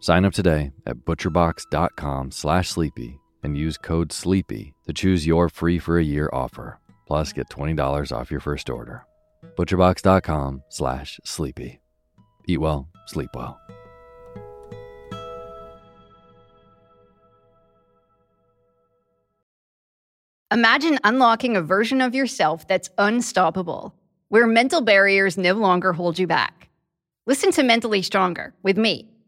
Sign up today at butcherbox.com slash sleepy and use code SLEEPY to choose your free for a year offer. Plus, get $20 off your first order. butcherbox.com slash sleepy. Eat well, sleep well. Imagine unlocking a version of yourself that's unstoppable, where mental barriers no longer hold you back. Listen to Mentally Stronger with me,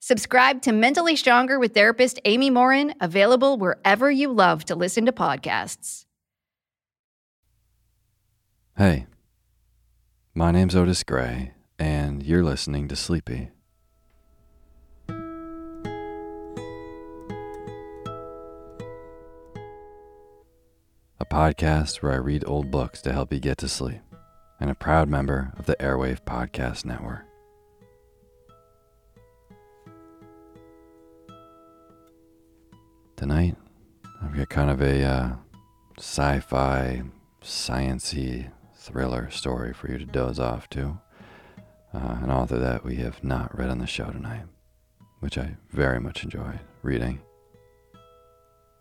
Subscribe to Mentally Stronger with therapist Amy Morin, available wherever you love to listen to podcasts. Hey, my name's Otis Gray, and you're listening to Sleepy. A podcast where I read old books to help you get to sleep, and a proud member of the Airwave Podcast Network. Tonight, I've got kind of a uh, sci fi, sciency thriller story for you to doze off to. Uh, an author that we have not read on the show tonight, which I very much enjoy reading.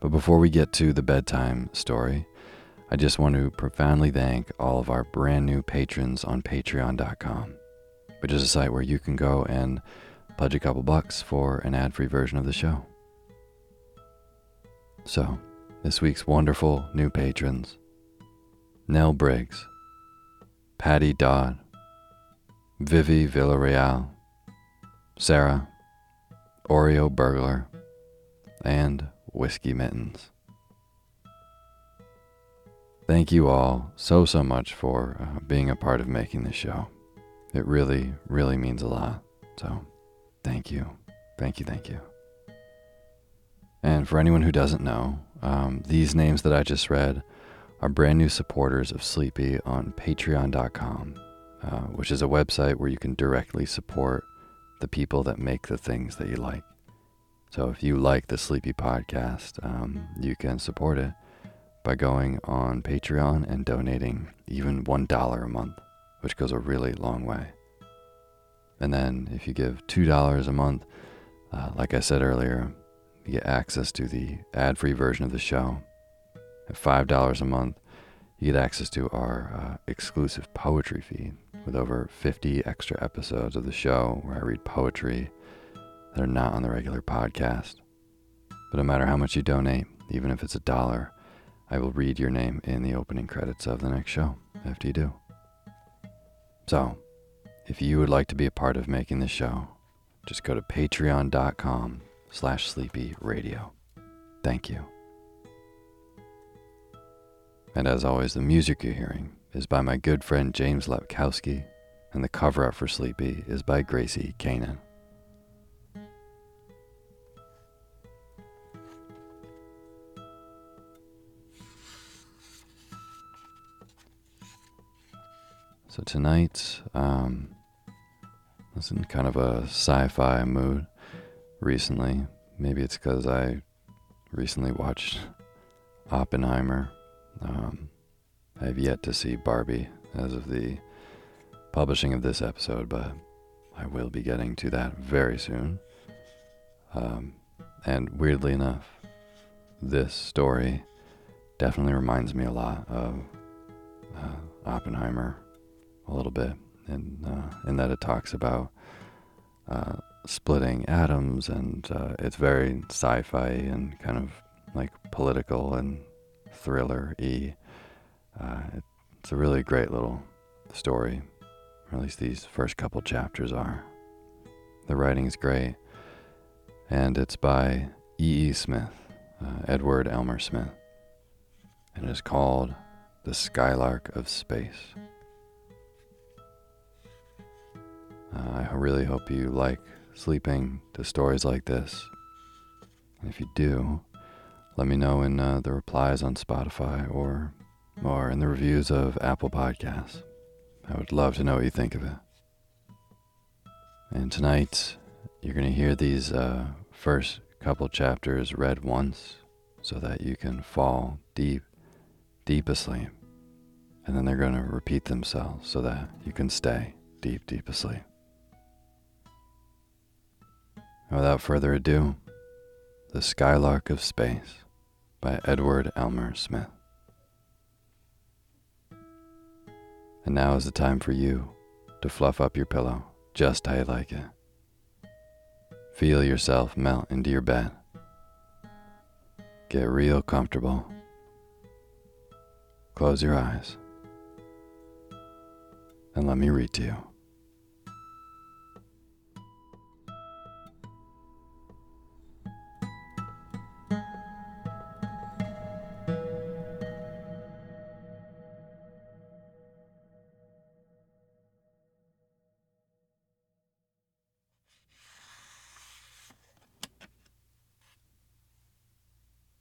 But before we get to the bedtime story, I just want to profoundly thank all of our brand new patrons on patreon.com, which is a site where you can go and pledge a couple bucks for an ad free version of the show. So, this week's wonderful new patrons Nell Briggs, Patty Dodd, Vivi Villarreal, Sarah, Oreo Burglar, and Whiskey Mittens. Thank you all so, so much for uh, being a part of making this show. It really, really means a lot. So, thank you. Thank you, thank you. And for anyone who doesn't know, um, these names that I just read are brand new supporters of Sleepy on patreon.com, uh, which is a website where you can directly support the people that make the things that you like. So if you like the Sleepy podcast, um, you can support it by going on Patreon and donating even $1 a month, which goes a really long way. And then if you give $2 a month, uh, like I said earlier, you get access to the ad free version of the show. At $5 a month, you get access to our uh, exclusive poetry feed, with over 50 extra episodes of the show where I read poetry that are not on the regular podcast. But no matter how much you donate, even if it's a dollar, I will read your name in the opening credits of the next show after you do. So, if you would like to be a part of making this show, just go to patreon.com slash sleepy radio. Thank you. And as always, the music you're hearing is by my good friend James Lepkowski, and the cover art for Sleepy is by Gracie Kanan. So tonight, um, I was in kind of a sci fi mood recently. Maybe it's because I recently watched Oppenheimer. Um, I have yet to see Barbie as of the publishing of this episode, but I will be getting to that very soon. Um, and weirdly enough, this story definitely reminds me a lot of uh, Oppenheimer a little bit, and uh, in that it talks about uh, splitting atoms, and uh, it's very sci-fi and kind of like political and thriller-y. Uh, it's a really great little story, or at least these first couple chapters are. The writing is great, and it's by E. E. Smith, uh, Edward Elmer Smith, and it is called The Skylark of Space. Uh, I really hope you like sleeping to stories like this. And if you do, let me know in uh, the replies on Spotify or, or in the reviews of Apple Podcasts. I would love to know what you think of it. And tonight, you're going to hear these uh, first couple chapters read once so that you can fall deep, deep asleep. And then they're going to repeat themselves so that you can stay deep, deep asleep. Without further ado, The Skylark of Space by Edward Elmer Smith. And now is the time for you to fluff up your pillow just how you like it. Feel yourself melt into your bed. Get real comfortable. Close your eyes. And let me read to you.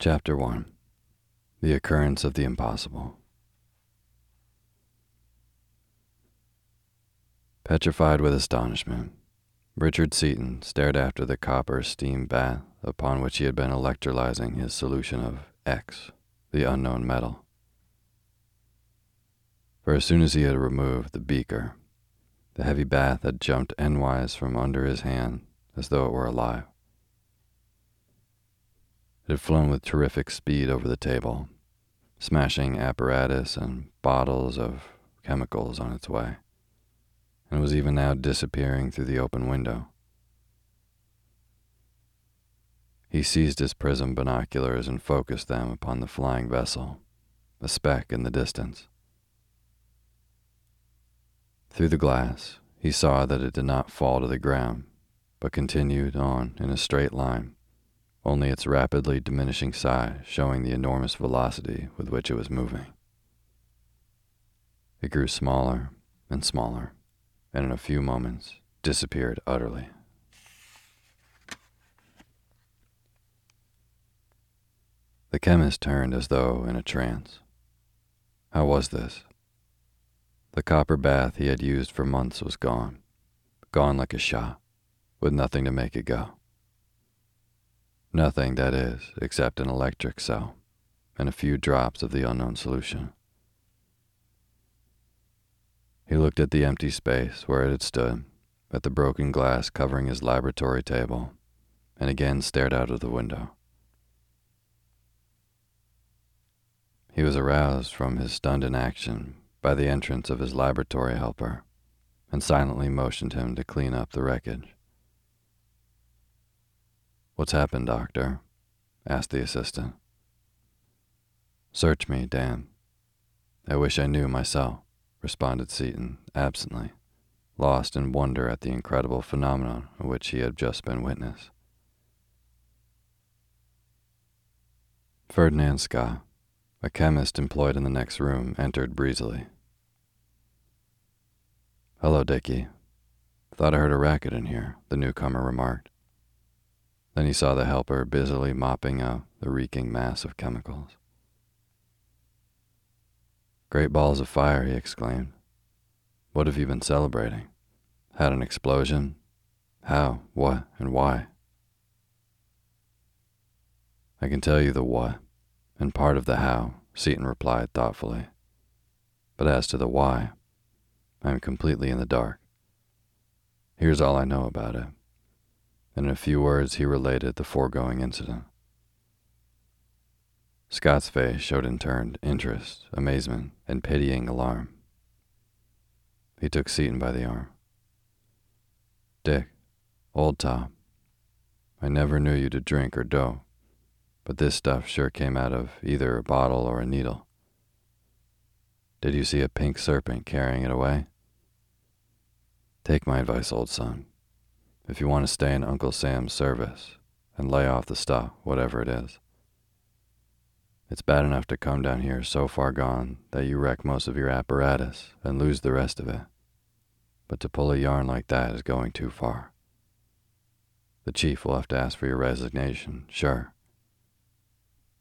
Chapter 1 The Occurrence of the Impossible. Petrified with astonishment, Richard Seaton stared after the copper steam bath upon which he had been electrolyzing his solution of X, the unknown metal. For as soon as he had removed the beaker, the heavy bath had jumped endwise from under his hand as though it were alive. It had flown with terrific speed over the table, smashing apparatus and bottles of chemicals on its way, and was even now disappearing through the open window. He seized his prism binoculars and focused them upon the flying vessel, a speck in the distance. Through the glass, he saw that it did not fall to the ground, but continued on in a straight line only its rapidly diminishing size showing the enormous velocity with which it was moving. It grew smaller and smaller, and in a few moments disappeared utterly. The chemist turned as though in a trance. How was this? The copper bath he had used for months was gone, gone like a shot, with nothing to make it go. Nothing, that is, except an electric cell and a few drops of the unknown solution. He looked at the empty space where it had stood, at the broken glass covering his laboratory table, and again stared out of the window. He was aroused from his stunned inaction by the entrance of his laboratory helper, and silently motioned him to clean up the wreckage. What's happened, Doctor? asked the assistant. Search me, Dan. I wish I knew myself, responded Seaton absently, lost in wonder at the incredible phenomenon of which he had just been witness. Ferdinand Scott, a chemist employed in the next room, entered breezily. Hello, Dickie. Thought I heard a racket in here, the newcomer remarked. Then he saw the helper busily mopping up the reeking mass of chemicals. Great balls of fire, he exclaimed. What have you been celebrating? Had an explosion? How, what, and why? I can tell you the what, and part of the how, Seaton replied thoughtfully. But as to the why, I am completely in the dark. Here's all I know about it. In a few words, he related the foregoing incident. Scott's face showed in turn interest, amazement, and pitying alarm. He took Seaton by the arm. Dick, old Tom, I never knew you to drink or dope, but this stuff sure came out of either a bottle or a needle. Did you see a pink serpent carrying it away? Take my advice, old son. If you want to stay in Uncle Sam's service and lay off the stuff, whatever it is, it's bad enough to come down here so far gone that you wreck most of your apparatus and lose the rest of it. But to pull a yarn like that is going too far. The chief will have to ask for your resignation, sure.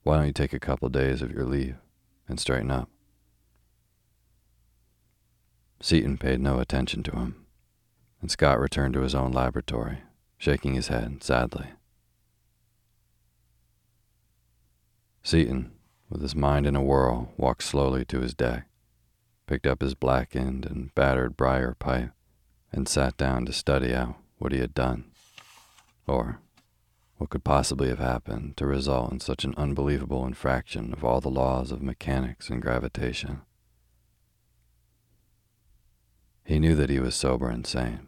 Why don't you take a couple days of your leave and straighten up? Seaton paid no attention to him and Scott returned to his own laboratory, shaking his head sadly. Seaton, with his mind in a whirl, walked slowly to his deck, picked up his blackened and battered briar pipe, and sat down to study out what he had done, or what could possibly have happened to result in such an unbelievable infraction of all the laws of mechanics and gravitation. He knew that he was sober and sane,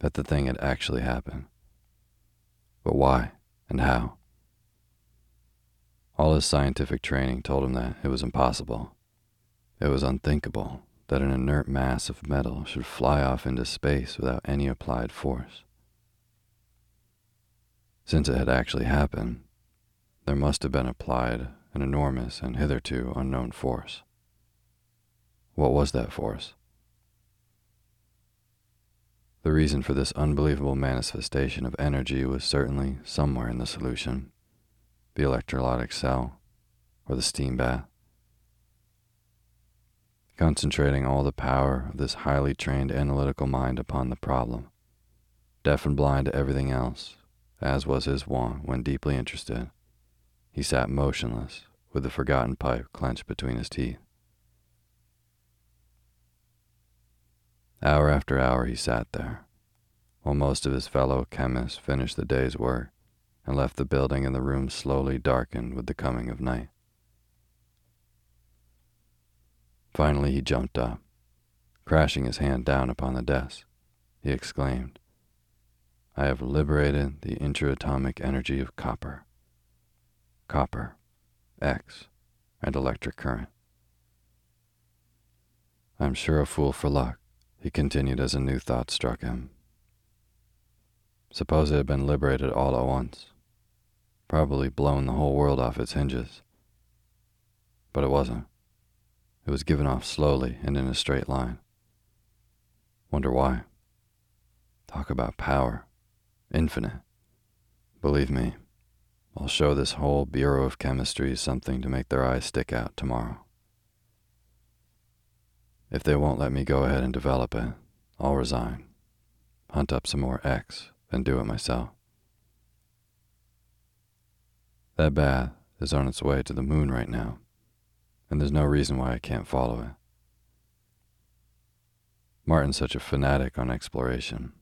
that the thing had actually happened. But why and how? All his scientific training told him that it was impossible. It was unthinkable that an inert mass of metal should fly off into space without any applied force. Since it had actually happened, there must have been applied an enormous and hitherto unknown force. What was that force? The reason for this unbelievable manifestation of energy was certainly somewhere in the solution the electrolytic cell or the steam bath. Concentrating all the power of this highly trained analytical mind upon the problem, deaf and blind to everything else, as was his wont when deeply interested, he sat motionless with the forgotten pipe clenched between his teeth. Hour after hour he sat there, while most of his fellow chemists finished the day's work and left the building and the room slowly darkened with the coming of night. Finally he jumped up. Crashing his hand down upon the desk, he exclaimed, I have liberated the intraatomic energy of copper. Copper, X, and electric current. I'm sure a fool for luck, he continued as a new thought struck him. Suppose it had been liberated all at once. Probably blown the whole world off its hinges. But it wasn't. It was given off slowly and in a straight line. Wonder why? Talk about power. Infinite. Believe me, I'll show this whole Bureau of Chemistry something to make their eyes stick out tomorrow. If they won't let me go ahead and develop it, I'll resign, hunt up some more X, and do it myself. That bath is on its way to the moon right now, and there's no reason why I can't follow it. Martin's such a fanatic on exploration.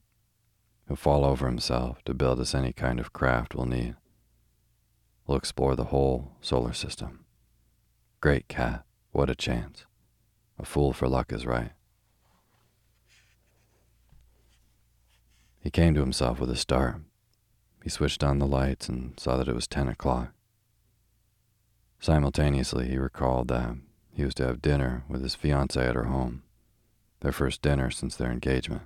He'll fall over himself to build us any kind of craft we'll need. We'll explore the whole solar system. Great cat, what a chance. A fool for luck is right. He came to himself with a start. He switched on the lights and saw that it was 10 o'clock. Simultaneously, he recalled that he was to have dinner with his fiancée at her home, their first dinner since their engagement.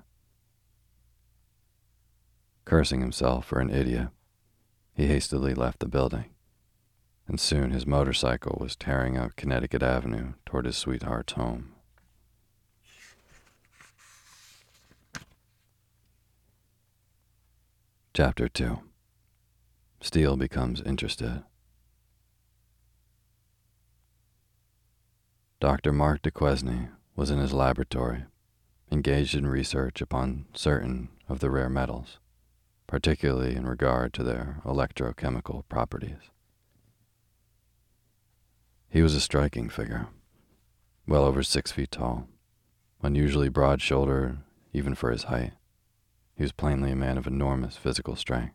Cursing himself for an idiot, he hastily left the building, and soon his motorcycle was tearing up Connecticut Avenue toward his sweetheart's home. Chapter 2 Steel becomes interested. Dr. Marc Duquesne was in his laboratory, engaged in research upon certain of the rare metals, particularly in regard to their electrochemical properties. He was a striking figure, well over six feet tall, unusually broad shouldered even for his height. He was plainly a man of enormous physical strength.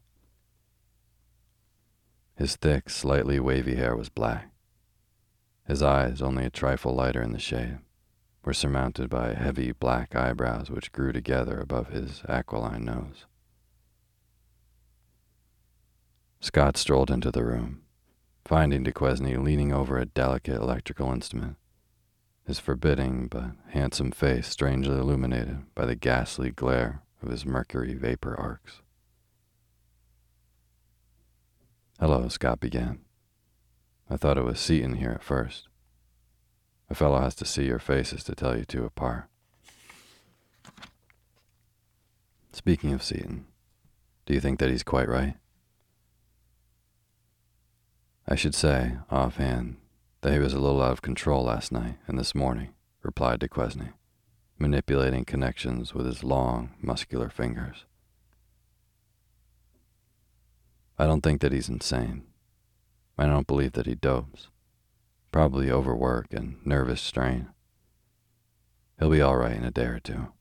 His thick, slightly wavy hair was black. His eyes, only a trifle lighter in the shade, were surmounted by heavy black eyebrows which grew together above his aquiline nose. Scott strolled into the room, finding Duquesne leaning over a delicate electrical instrument, his forbidding but handsome face strangely illuminated by the ghastly glare of his mercury vapor arcs. Hello, Scott began. I thought it was Seaton here at first. A fellow has to see your faces to tell you two apart. Speaking of Seaton, do you think that he's quite right? I should say, offhand, that he was a little out of control last night and this morning, replied Duquesne manipulating connections with his long, muscular fingers. I don't think that he's insane. I don't believe that he dopes. Probably overwork and nervous strain. He'll be all right in a day or two.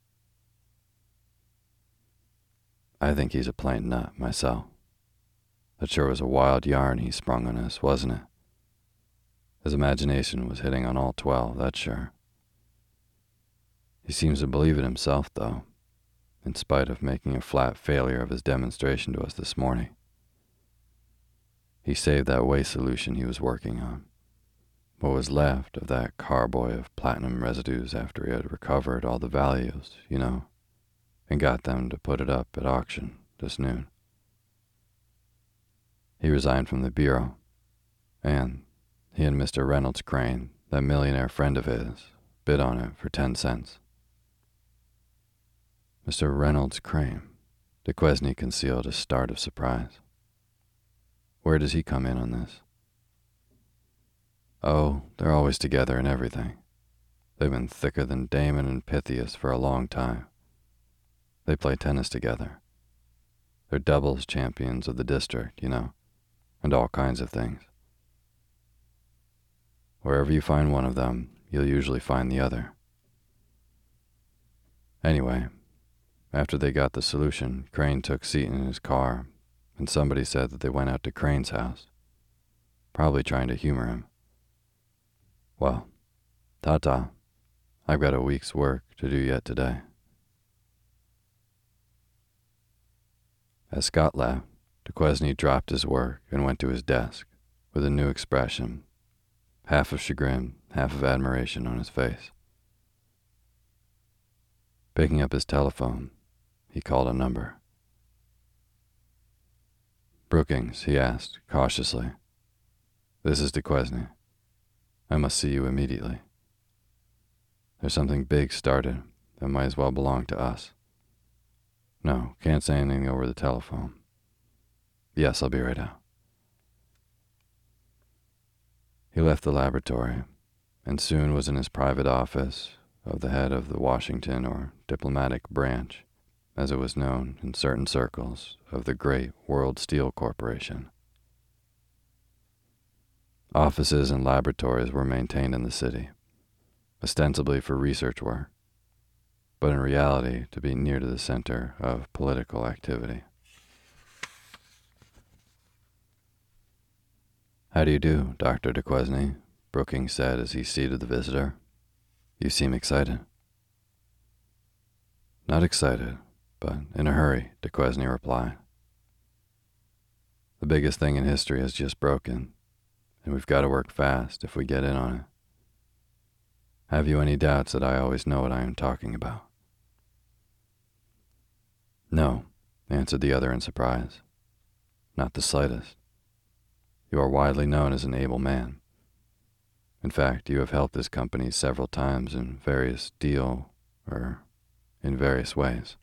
I think he's a plain nut, myself. That sure was a wild yarn he sprung on us, wasn't it? His imagination was hitting on all twelve, that's sure. He seems to believe it himself, though, in spite of making a flat failure of his demonstration to us this morning. He saved that waste solution he was working on. What was left of that carboy of platinum residues after he had recovered all the values, you know, and got them to put it up at auction this noon. He resigned from the Bureau, and he and Mr. Reynolds Crane, that millionaire friend of his, bid on it for ten cents. Mr. Reynolds Crane. Duquesne concealed a start of surprise. Where does he come in on this? Oh, they're always together in everything. They've been thicker than Damon and Pythias for a long time. They play tennis together. They're doubles champions of the district, you know, and all kinds of things. Wherever you find one of them, you'll usually find the other. Anyway, after they got the solution, Crane took Seaton in his car, and somebody said that they went out to Crane's house, probably trying to humor him. Well, ta ta. I've got a week's work to do yet today. As Scott left, Duquesne dropped his work and went to his desk with a new expression, half of chagrin, half of admiration on his face. Picking up his telephone, he called a number. Brookings, he asked, cautiously. This is Duquesne. I must see you immediately. There's something big started that might as well belong to us. No, can't say anything over the telephone. Yes, I'll be right out. He left the laboratory and soon was in his private office of the head of the Washington or diplomatic branch as it was known in certain circles, of the great World Steel Corporation. Offices and laboratories were maintained in the city, ostensibly for research work, but in reality to be near to the center of political activity. How do you do, Dr. Duquesne? Brookings said as he seated the visitor. You seem excited. Not excited, but in a hurry, Duquesne replied. The biggest thing in history has just broken, and we've got to work fast if we get in on it. Have you any doubts that I always know what I am talking about? No, answered the other in surprise. Not the slightest. You are widely known as an able man. In fact, you have helped this company several times in various deal or in various ways.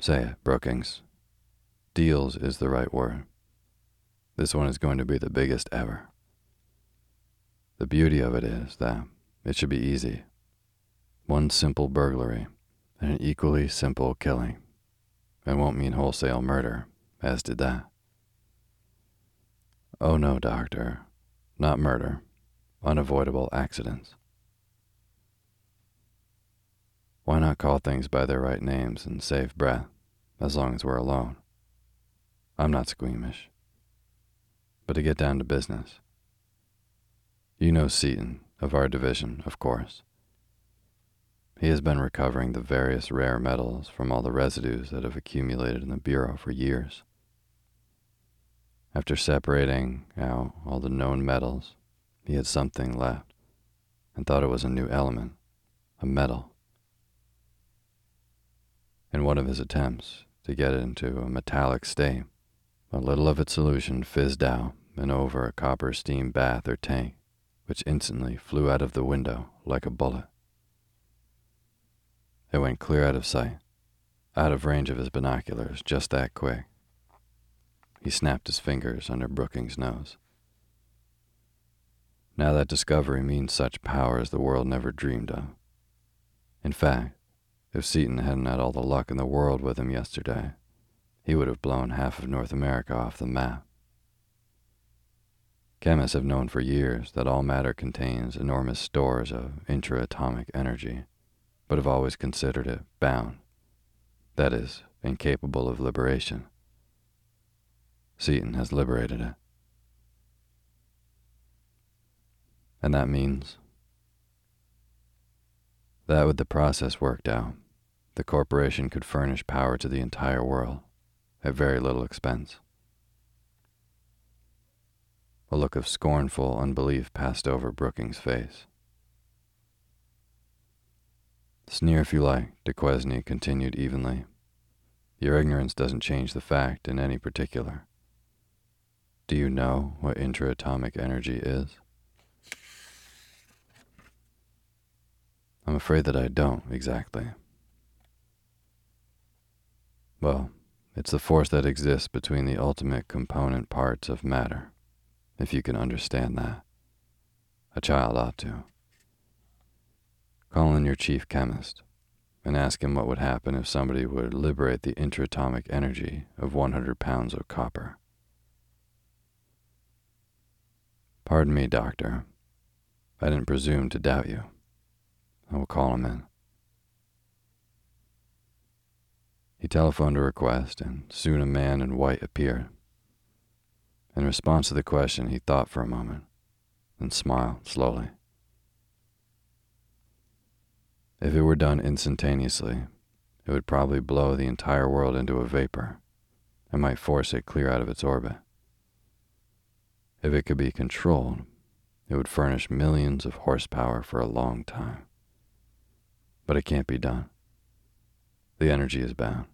Say it, Brookings. Deals is the right word. This one is going to be the biggest ever. The beauty of it is that it should be easy. One simple burglary and an equally simple killing. And won't mean wholesale murder, as did that. Oh no, Doctor. Not murder. Unavoidable accidents. Why not call things by their right names and save breath, as long as we're alone? I'm not squeamish. But to get down to business. You know Seaton, of our division, of course. He has been recovering the various rare metals from all the residues that have accumulated in the Bureau for years. After separating out all the known metals, he had something left and thought it was a new element, a metal. In one of his attempts to get it into a metallic state, a little of its solution fizzed out and over a copper steam bath or tank, which instantly flew out of the window like a bullet. It went clear out of sight, out of range of his binoculars, just that quick. He snapped his fingers under Brookings' nose. Now that discovery means such power as the world never dreamed of. In fact, if Seaton hadn't had all the luck in the world with him yesterday, he would have blown half of North America off the map. Chemists have known for years that all matter contains enormous stores of intraatomic energy but have always considered it bound, that is, incapable of liberation. Seaton has liberated it. And that means that with the process worked out, the corporation could furnish power to the entire world at very little expense. A look of scornful unbelief passed over Brookings' face. Sneer if you like, de Duquesne continued evenly. Your ignorance doesn't change the fact in any particular. Do you know what intraatomic energy is? I'm afraid that I don't exactly. Well, it's the force that exists between the ultimate component parts of matter, if you can understand that. A child ought to. Call in your chief chemist and ask him what would happen if somebody would liberate the intraatomic energy of 100 pounds of copper. Pardon me, doctor. I didn't presume to doubt you. I will call him in. He telephoned a request, and soon a man in white appeared. In response to the question, he thought for a moment, then smiled slowly. If it were done instantaneously, it would probably blow the entire world into a vapor and might force it clear out of its orbit. If it could be controlled, it would furnish millions of horsepower for a long time. But it can't be done. The energy is bound.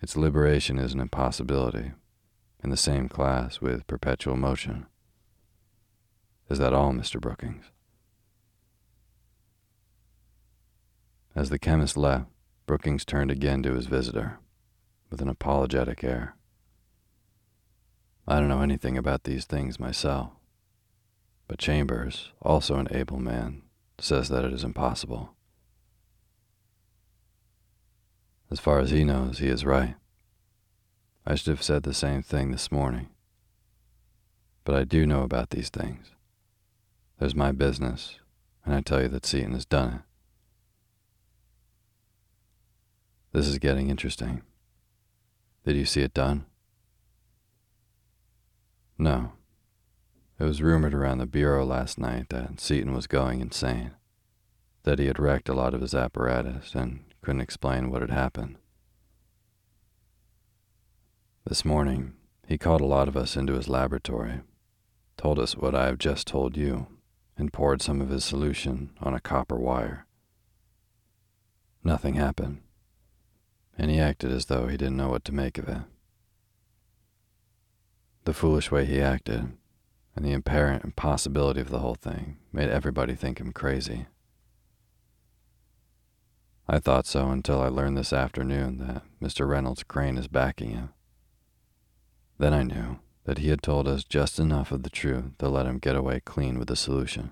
Its liberation is an impossibility, in the same class with perpetual motion. Is that all, Mr. Brookings? As the chemist left, Brookings turned again to his visitor with an apologetic air. I don't know anything about these things myself, but Chambers, also an able man, says that it is impossible. As far as he knows, he is right. I should have said the same thing this morning. But I do know about these things. There's my business, and I tell you that Seaton has done it. This is getting interesting. Did you see it done? No. It was rumored around the Bureau last night that Seaton was going insane, that he had wrecked a lot of his apparatus and couldn't explain what had happened. This morning, he called a lot of us into his laboratory, told us what I have just told you, and poured some of his solution on a copper wire. Nothing happened, and he acted as though he didn't know what to make of it. The foolish way he acted, and the apparent impossibility of the whole thing, made everybody think him crazy. I thought so until I learned this afternoon that Mr. Reynolds Crane is backing him. Then I knew that he had told us just enough of the truth to let him get away clean with the solution.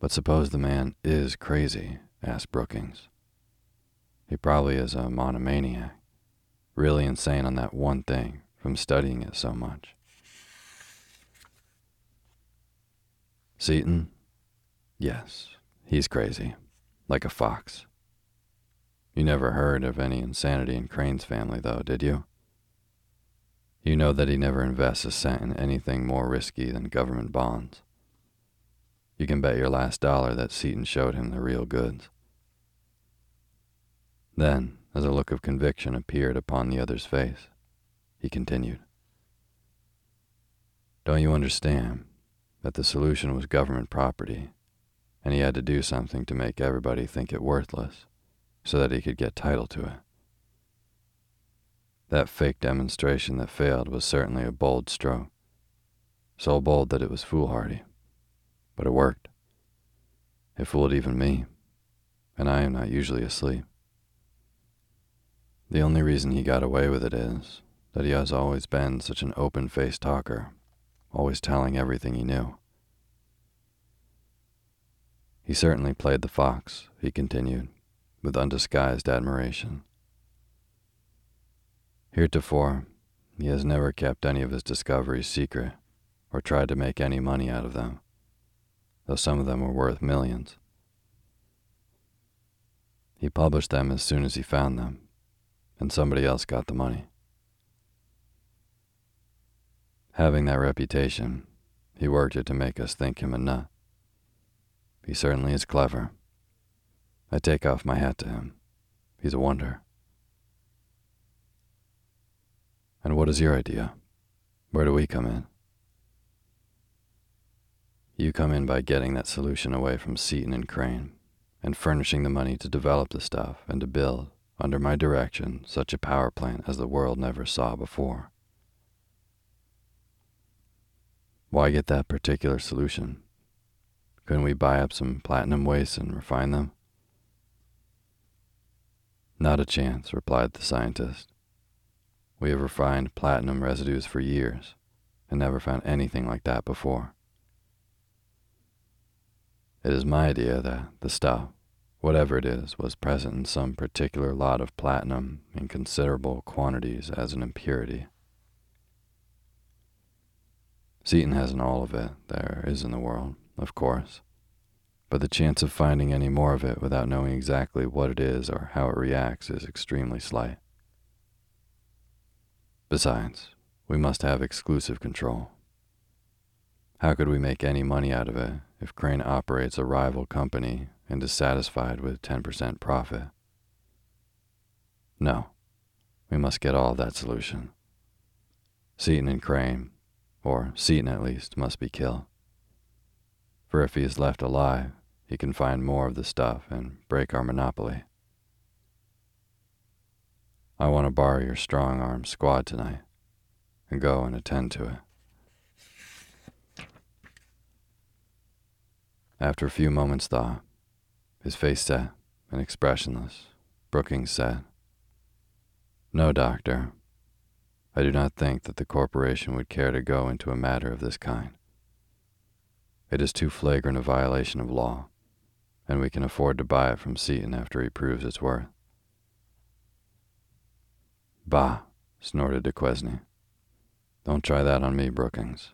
But suppose the man is crazy, asked Brookings. He probably is a monomaniac, really insane on that one thing from studying it so much. Seaton? Yes, he's crazy, like a fox. You never heard of any insanity in Crane's family, though, did you? You know that he never invests a cent in anything more risky than government bonds. You can bet your last dollar that Seaton showed him the real goods. Then, as a look of conviction appeared upon the other's face, he continued. Don't you understand that the solution was government property, and he had to do something to make everybody think it worthless? so that he could get title to it. That fake demonstration that failed was certainly a bold stroke, so bold that it was foolhardy. But it worked. It fooled even me, and I am not usually asleep. The only reason he got away with it is that he has always been such an open faced talker, always telling everything he knew. He certainly played the fox, he continued, with undisguised admiration. Heretofore, he has never kept any of his discoveries secret or tried to make any money out of them, though some of them were worth millions. He published them as soon as he found them, and somebody else got the money. Having that reputation, he worked it to make us think him a nut. He certainly is clever. I take off my hat to him. He's a wonder. And what is your idea? Where do we come in? You come in by getting that solution away from Seaton and Crane and furnishing the money to develop the stuff and to build, under my direction, such a power plant as the world never saw before. Why get that particular solution? Couldn't we buy up some platinum wastes and refine them? Not a chance, replied the scientist. We have refined platinum residues for years and never found anything like that before. It is my idea that the stuff, whatever it is, was present in some particular lot of platinum in considerable quantities as an impurity. Seaton hasn't all of it there is in the world, of course but the chance of finding any more of it without knowing exactly what it is or how it reacts is extremely slight. Besides, we must have exclusive control. How could we make any money out of it if Crane operates a rival company and is satisfied with 10% profit? No, we must get all of that solution. Seaton and Crane, or Seaton at least, must be killed. For if he is left alive, he can find more of the stuff and break our monopoly. I want to borrow your strong arm squad tonight and go and attend to it. After a few moments' thought, his face set and expressionless, Brookings said, No, doctor. I do not think that the corporation would care to go into a matter of this kind. It is too flagrant a violation of law and we can afford to buy it from Seaton after he proves its worth. Bah, snorted Duquesne. Don't try that on me, Brookings.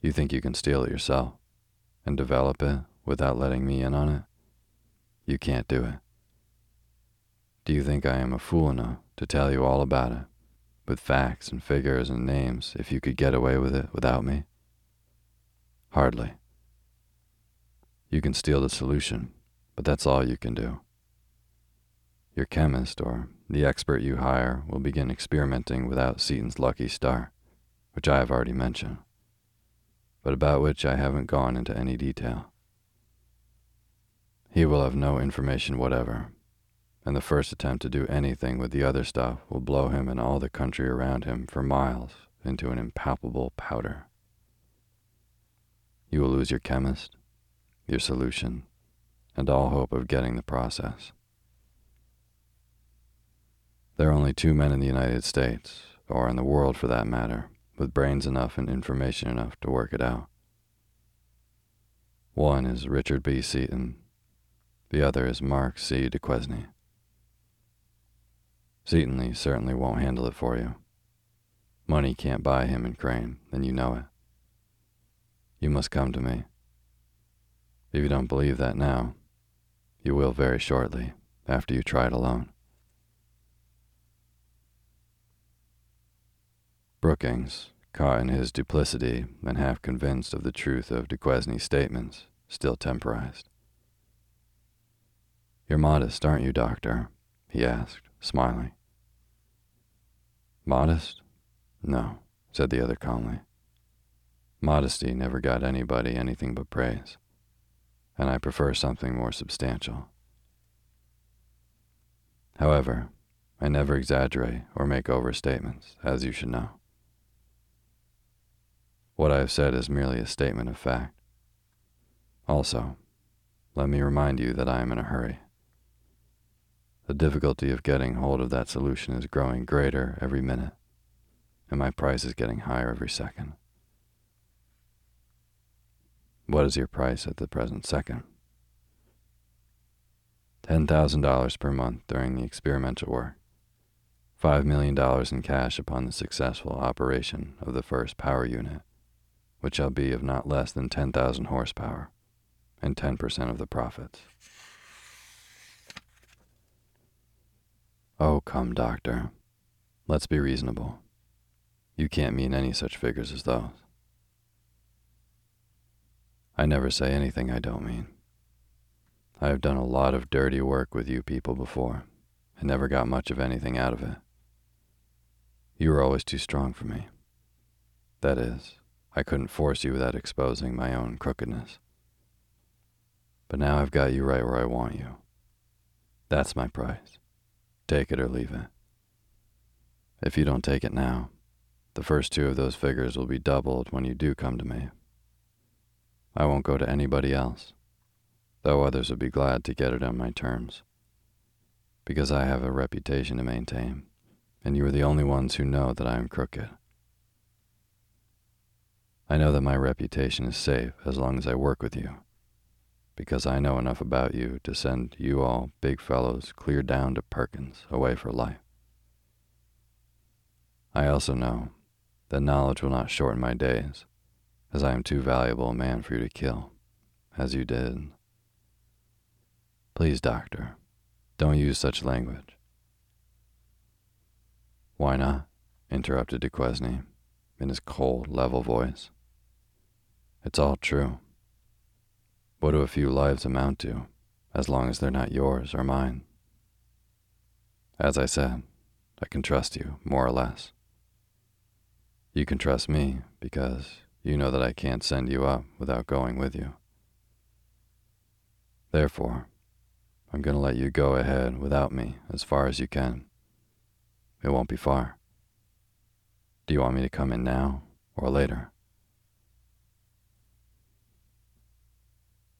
You think you can steal it yourself and develop it without letting me in on it? You can't do it. Do you think I am a fool enough to tell you all about it, with facts and figures and names, if you could get away with it without me? Hardly. You can steal the solution, but that's all you can do. Your chemist or the expert you hire will begin experimenting without Seaton's lucky star, which I have already mentioned, but about which I haven't gone into any detail. He will have no information whatever, and the first attempt to do anything with the other stuff will blow him and all the country around him for miles into an impalpable powder. You will lose your chemist, your solution, and all hope of getting the process. There are only two men in the United States, or in the world for that matter, with brains enough and information enough to work it out. One is Richard B. Seaton, the other is Marc C. Duquesne. Seaton certainly won't handle it for you. Money can't buy him and Crane, and you know it. You must come to me. If you don't believe that now, you will very shortly, after you try it alone. Brookings, caught in his duplicity and half convinced of the truth of Duquesne's statements, still temporized. You're modest, aren't you, Doctor? he asked, smiling. Modest? No, said the other calmly. Modesty never got anybody anything but praise, and I prefer something more substantial. However, I never exaggerate or make overstatements, as you should know. What I have said is merely a statement of fact. Also, let me remind you that I am in a hurry. The difficulty of getting hold of that solution is growing greater every minute, and my price is getting higher every second. What is your price at the present second? $10,000 per month during the experimental work, $5 million in cash upon the successful operation of the first power unit, which shall be of not less than 10,000 horsepower, and 10% of the profits. Oh, come, doctor. Let's be reasonable. You can't mean any such figures as those. I never say anything I don't mean. I have done a lot of dirty work with you people before and never got much of anything out of it. You were always too strong for me. That is, I couldn't force you without exposing my own crookedness. But now I've got you right where I want you. That's my price. Take it or leave it. If you don't take it now, the first two of those figures will be doubled when you do come to me. I won't go to anybody else, though others would be glad to get it on my terms, because I have a reputation to maintain, and you are the only ones who know that I am crooked. I know that my reputation is safe as long as I work with you because I know enough about you to send you all big fellows clear down to Perkins, away for life. I also know that knowledge will not shorten my days, as I am too valuable a man for you to kill, as you did. Please, doctor, don't use such language. Why not? interrupted Duquesne in his cold, level voice. It's all true. What do a few lives amount to, as long as they're not yours or mine? As I said, I can trust you, more or less. You can trust me because you know that I can't send you up without going with you. Therefore, I'm going to let you go ahead without me as far as you can. It won't be far. Do you want me to come in now or later?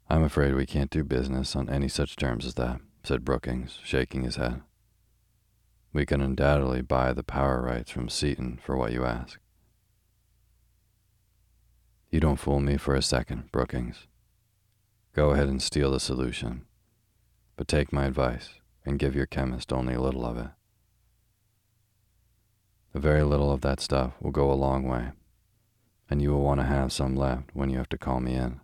I'm afraid we can't do business on any such terms as that, said Brookings, shaking his head. We can undoubtedly buy the power rights from Seaton for what you ask. You don't fool me for a second, Brookings. Go ahead and steal the solution, but take my advice and give your chemist only a little of it. A very little of that stuff will go a long way, and you will want to have some left when you have to call me in.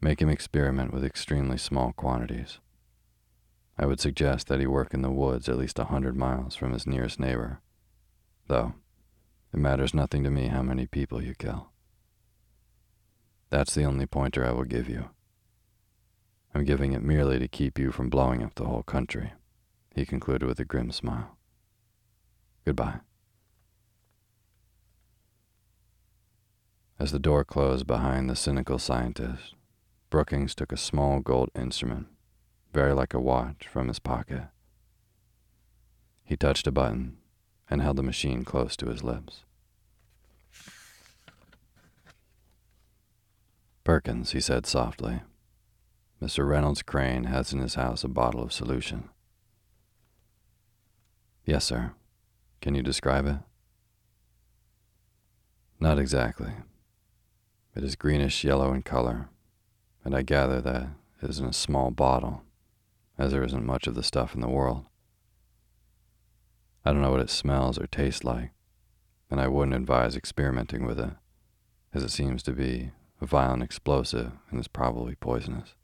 Make him experiment with extremely small quantities. I would suggest that he work in the woods at least a hundred miles from his nearest neighbor, though it matters nothing to me how many people you kill. That's the only pointer I will give you. I'm giving it merely to keep you from blowing up the whole country, he concluded with a grim smile. Goodbye. As the door closed behind the cynical scientist, Brookings took a small gold instrument, very like a watch, from his pocket. He touched a button and held the machine close to his lips. Perkins, he said softly, Mr. Reynolds Crane has in his house a bottle of solution. Yes, sir. Can you describe it? Not exactly. It is greenish yellow in color, and I gather that it is in a small bottle, as there isn't much of the stuff in the world. I don't know what it smells or tastes like, and I wouldn't advise experimenting with it, as it seems to be a violent explosive and is probably poisonous.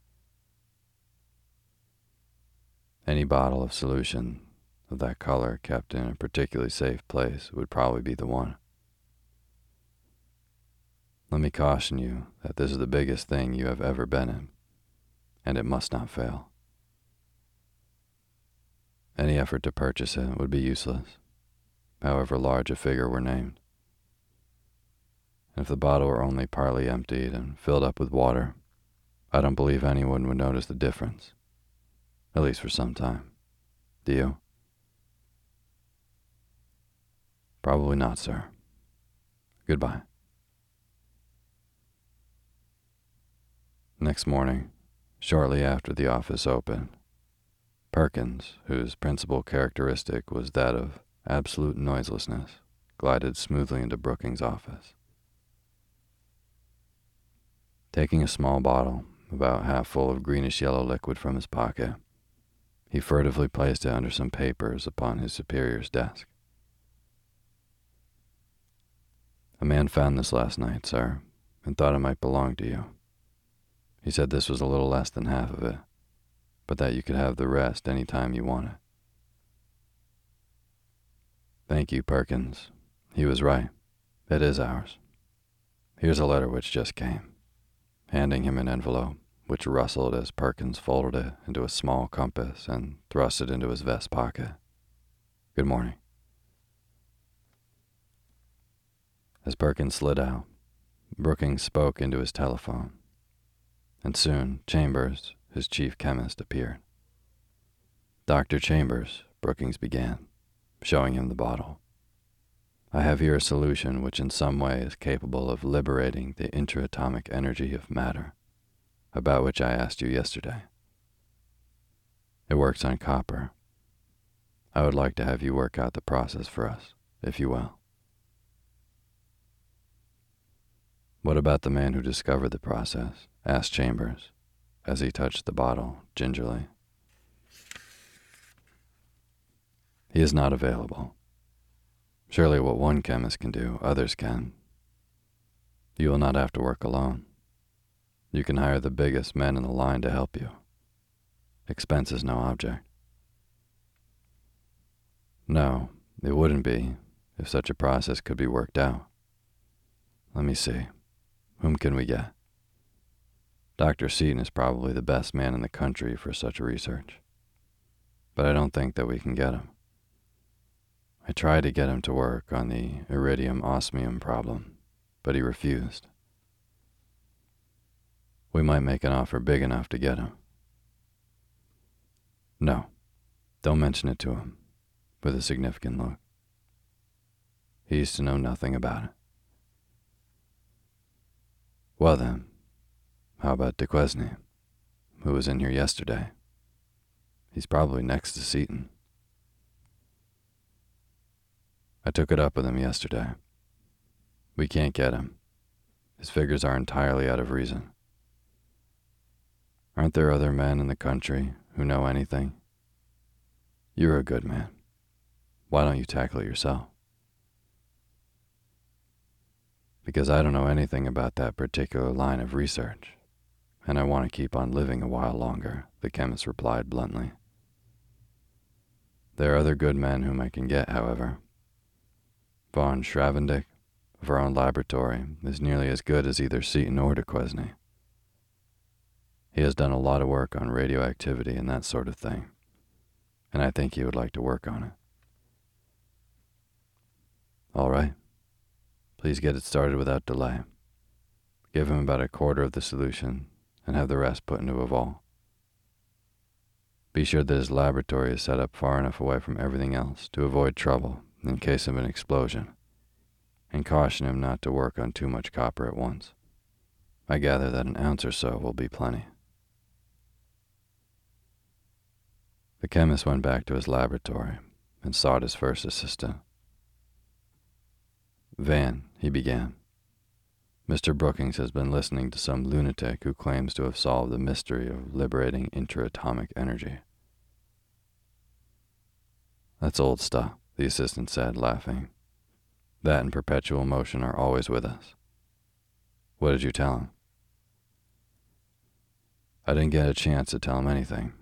Any bottle of solution of that color kept in a particularly safe place would probably be the one. Let me caution you that this is the biggest thing you have ever been in, and it must not fail. Any effort to purchase it would be useless, however large a figure were named. If the bottle were only partly emptied and filled up with water, I don't believe anyone would notice the difference, at least for some time. Do you? Probably not, sir. Goodbye. Next morning, shortly after the office opened, Perkins, whose principal characteristic was that of absolute noiselessness, glided smoothly into Brookings' office. Taking a small bottle, about half full of greenish yellow liquid from his pocket, he furtively placed it under some papers upon his superior's desk. A man found this last night, sir, and thought it might belong to you. He said this was a little less than half of it, but that you could have the rest any time you wanted. Thank you, Perkins. He was right. It is ours. Here's a letter which just came, handing him an envelope, which rustled as Perkins folded it into a small compass and thrust it into his vest pocket. Good morning. As Perkins slid out, Brookings spoke into his telephone and soon Chambers, his chief chemist, appeared. Dr. Chambers, Brookings began, showing him the bottle. I have here a solution which in some way is capable of liberating the intraatomic energy of matter, about which I asked you yesterday. It works on copper. I would like to have you work out the process for us, if you will. What about the man who discovered the process? Asked Chambers as he touched the bottle gingerly. He is not available. Surely what one chemist can do, others can. You will not have to work alone. You can hire the biggest men in the line to help you. Expense is no object. No, it wouldn't be if such a process could be worked out. Let me see. Whom can we get? Dr. Seaton is probably the best man in the country for such research. But I don't think that we can get him. I tried to get him to work on the iridium osmium problem, but he refused. We might make an offer big enough to get him. No, don't mention it to him, with a significant look. He's to know nothing about it. Well then, how about Duquesne, who was in here yesterday? He's probably next to Seaton. I took it up with him yesterday. We can't get him. His figures are entirely out of reason. Aren't there other men in the country who know anything? You're a good man. Why don't you tackle it yourself? Because I don't know anything about that particular line of research and I want to keep on living a while longer, the chemist replied bluntly. There are other good men whom I can get, however. Von Schravendick, of our own laboratory, is nearly as good as either Seaton or Duquesne. He has done a lot of work on radioactivity and that sort of thing, and I think he would like to work on it. All right. Please get it started without delay. Give him about a quarter of the solution and have the rest put into a vault. Be sure that his laboratory is set up far enough away from everything else to avoid trouble in case of an explosion, and caution him not to work on too much copper at once. I gather that an ounce or so will be plenty. The chemist went back to his laboratory and sought his first assistant. Van, he began. Mr. Brookings has been listening to some lunatic who claims to have solved the mystery of liberating intraatomic energy. That's old stuff, the assistant said, laughing. That and perpetual motion are always with us. What did you tell him? I didn't get a chance to tell him anything.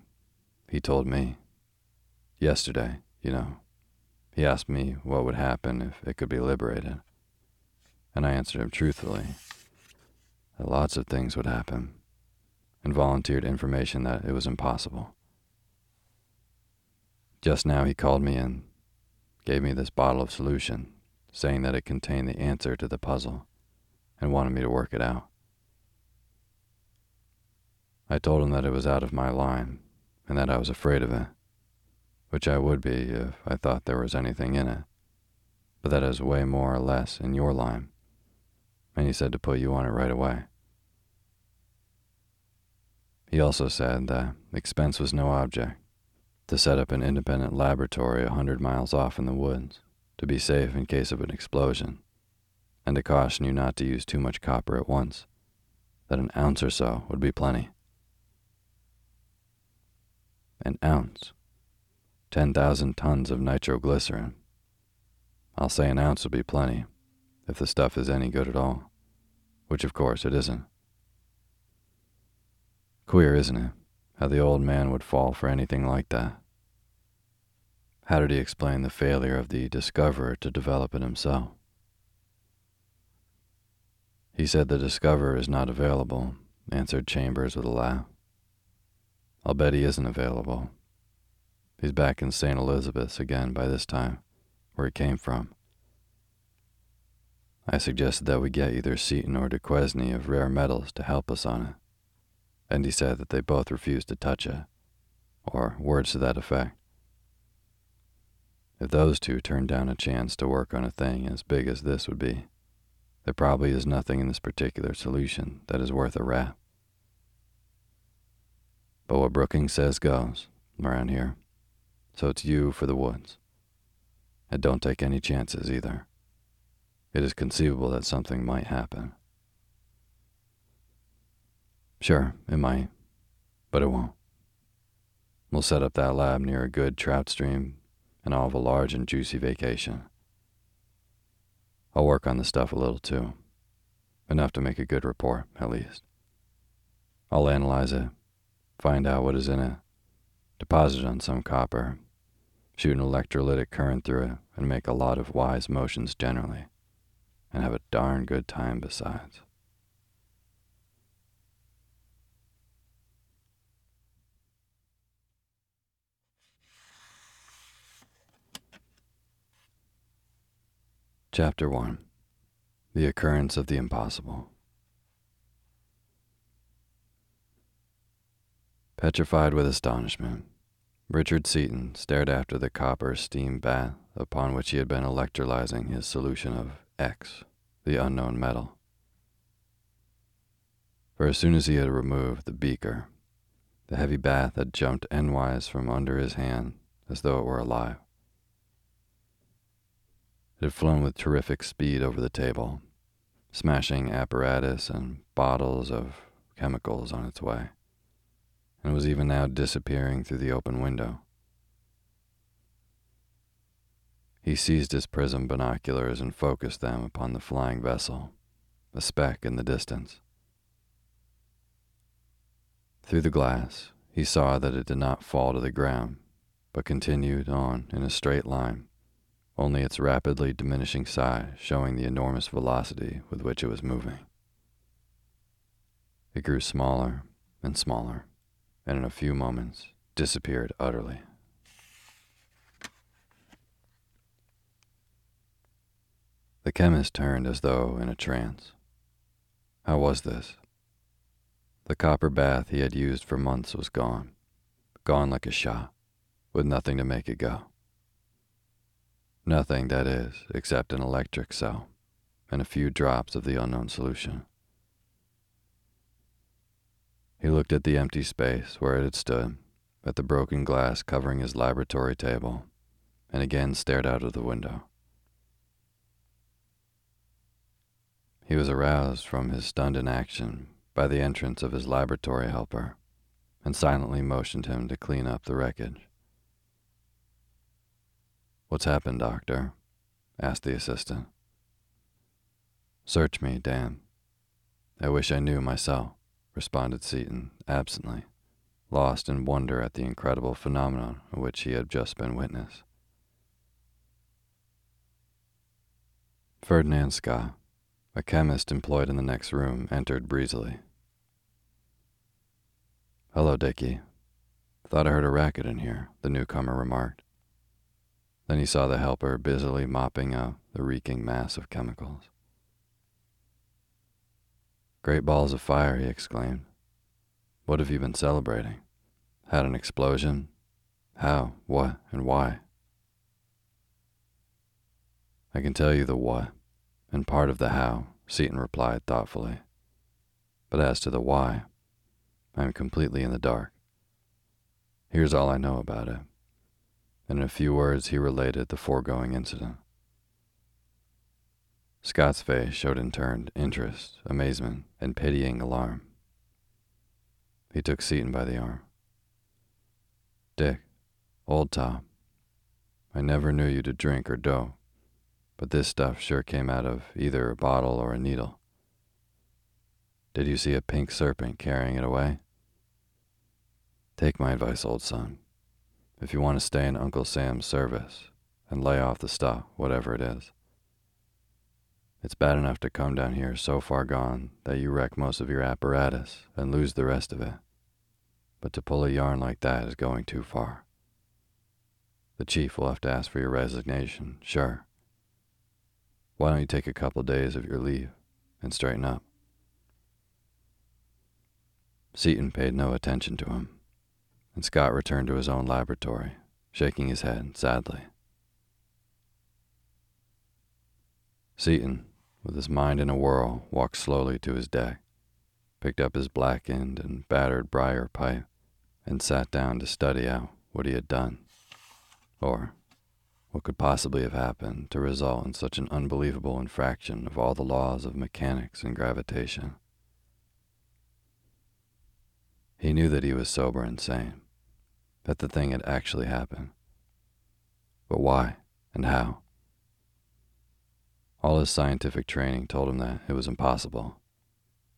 He told me. Yesterday, you know. He asked me what would happen if it could be liberated. And I answered him truthfully that lots of things would happen, and volunteered information that it was impossible. Just now he called me in, gave me this bottle of solution, saying that it contained the answer to the puzzle, and wanted me to work it out. I told him that it was out of my line, and that I was afraid of it, which I would be if I thought there was anything in it, but that was way more or less in your line, and he said to put you on it right away. He also said that expense was no object, to set up an independent laboratory a hundred miles off in the woods to be safe in case of an explosion, and to caution you not to use too much copper at once, that an ounce or so would be plenty. An ounce. 10,000 tons of nitroglycerin. I'll say an ounce would be plenty, if the stuff is any good at all, which of course it isn't. Queer, isn't it? how the old man would fall for anything like that. How did he explain the failure of the discoverer to develop it himself? He said the discoverer is not available, answered Chambers with a laugh. I'll bet he isn't available. He's back in St. Elizabeth's again by this time, where he came from. I suggested that we get either Seaton or Duquesne of rare metals to help us on it and he said that they both refused to touch it, or words to that effect. If those two turned down a chance to work on a thing as big as this would be, there probably is nothing in this particular solution that is worth a rap. But what Brookings says goes around here, so it's you for the woods. And don't take any chances either. It is conceivable that something might happen. Sure, it might, but it won't. We'll set up that lab near a good trout stream, and I'll have a large and juicy vacation. I'll work on the stuff a little too. Enough to make a good report, at least. I'll analyze it, find out what is in it, deposit it on some copper, shoot an electrolytic current through it, and make a lot of wise motions generally, and have a darn good time besides. Chapter 1 The Occurrence of the Impossible. Petrified with astonishment, Richard Seaton stared after the copper steam bath upon which he had been electrolyzing his solution of X, the unknown metal. For as soon as he had removed the beaker, the heavy bath had jumped endwise from under his hand as though it were alive. It had flown with terrific speed over the table, smashing apparatus and bottles of chemicals on its way, and was even now disappearing through the open window. He seized his prism binoculars and focused them upon the flying vessel, a speck in the distance. Through the glass, he saw that it did not fall to the ground, but continued on in a straight line only its rapidly diminishing size showing the enormous velocity with which it was moving. It grew smaller and smaller, and in a few moments disappeared utterly. The chemist turned as though in a trance. How was this? The copper bath he had used for months was gone, gone like a shot, with nothing to make it go. Nothing, that is, except an electric cell and a few drops of the unknown solution. He looked at the empty space where it had stood, at the broken glass covering his laboratory table, and again stared out of the window. He was aroused from his stunned inaction by the entrance of his laboratory helper and silently motioned him to clean up the wreckage. What's happened, Doctor? asked the assistant. Search me, Dan. I wish I knew myself, responded Seaton absently, lost in wonder at the incredible phenomenon of which he had just been witness. Ferdinand Scott, a chemist employed in the next room entered breezily. Hello, Dickie. Thought I heard a racket in here, the newcomer remarked. Then he saw the helper busily mopping up the reeking mass of chemicals. Great balls of fire, he exclaimed. What have you been celebrating? Had an explosion? How, what, and why? I can tell you the what and part of the how, Seaton replied thoughtfully. But as to the why, I am completely in the dark. Here's all I know about it. And in a few words, he related the foregoing incident. Scott's face showed in turn interest, amazement, and pitying alarm. He took Seaton by the arm. Dick, old Tom, I never knew you to drink or dope but this stuff sure came out of either a bottle or a needle. Did you see a pink serpent carrying it away? Take my advice, old son. If you want to stay in Uncle Sam's service and lay off the stuff, whatever it is. It's bad enough to come down here so far gone that you wreck most of your apparatus and lose the rest of it. But to pull a yarn like that is going too far. The chief will have to ask for your resignation, sure. Why don't you take a couple days of your leave and straighten up? Seaton paid no attention to him, and Scott returned to his own laboratory, shaking his head sadly. Seaton, with his mind in a whirl, walked slowly to his deck, picked up his blackened and battered briar pipe, and sat down to study out what he had done, or what could possibly have happened to result in such an unbelievable infraction of all the laws of mechanics and gravitation? He knew that he was sober and sane, that the thing had actually happened. But why and how? All his scientific training told him that it was impossible.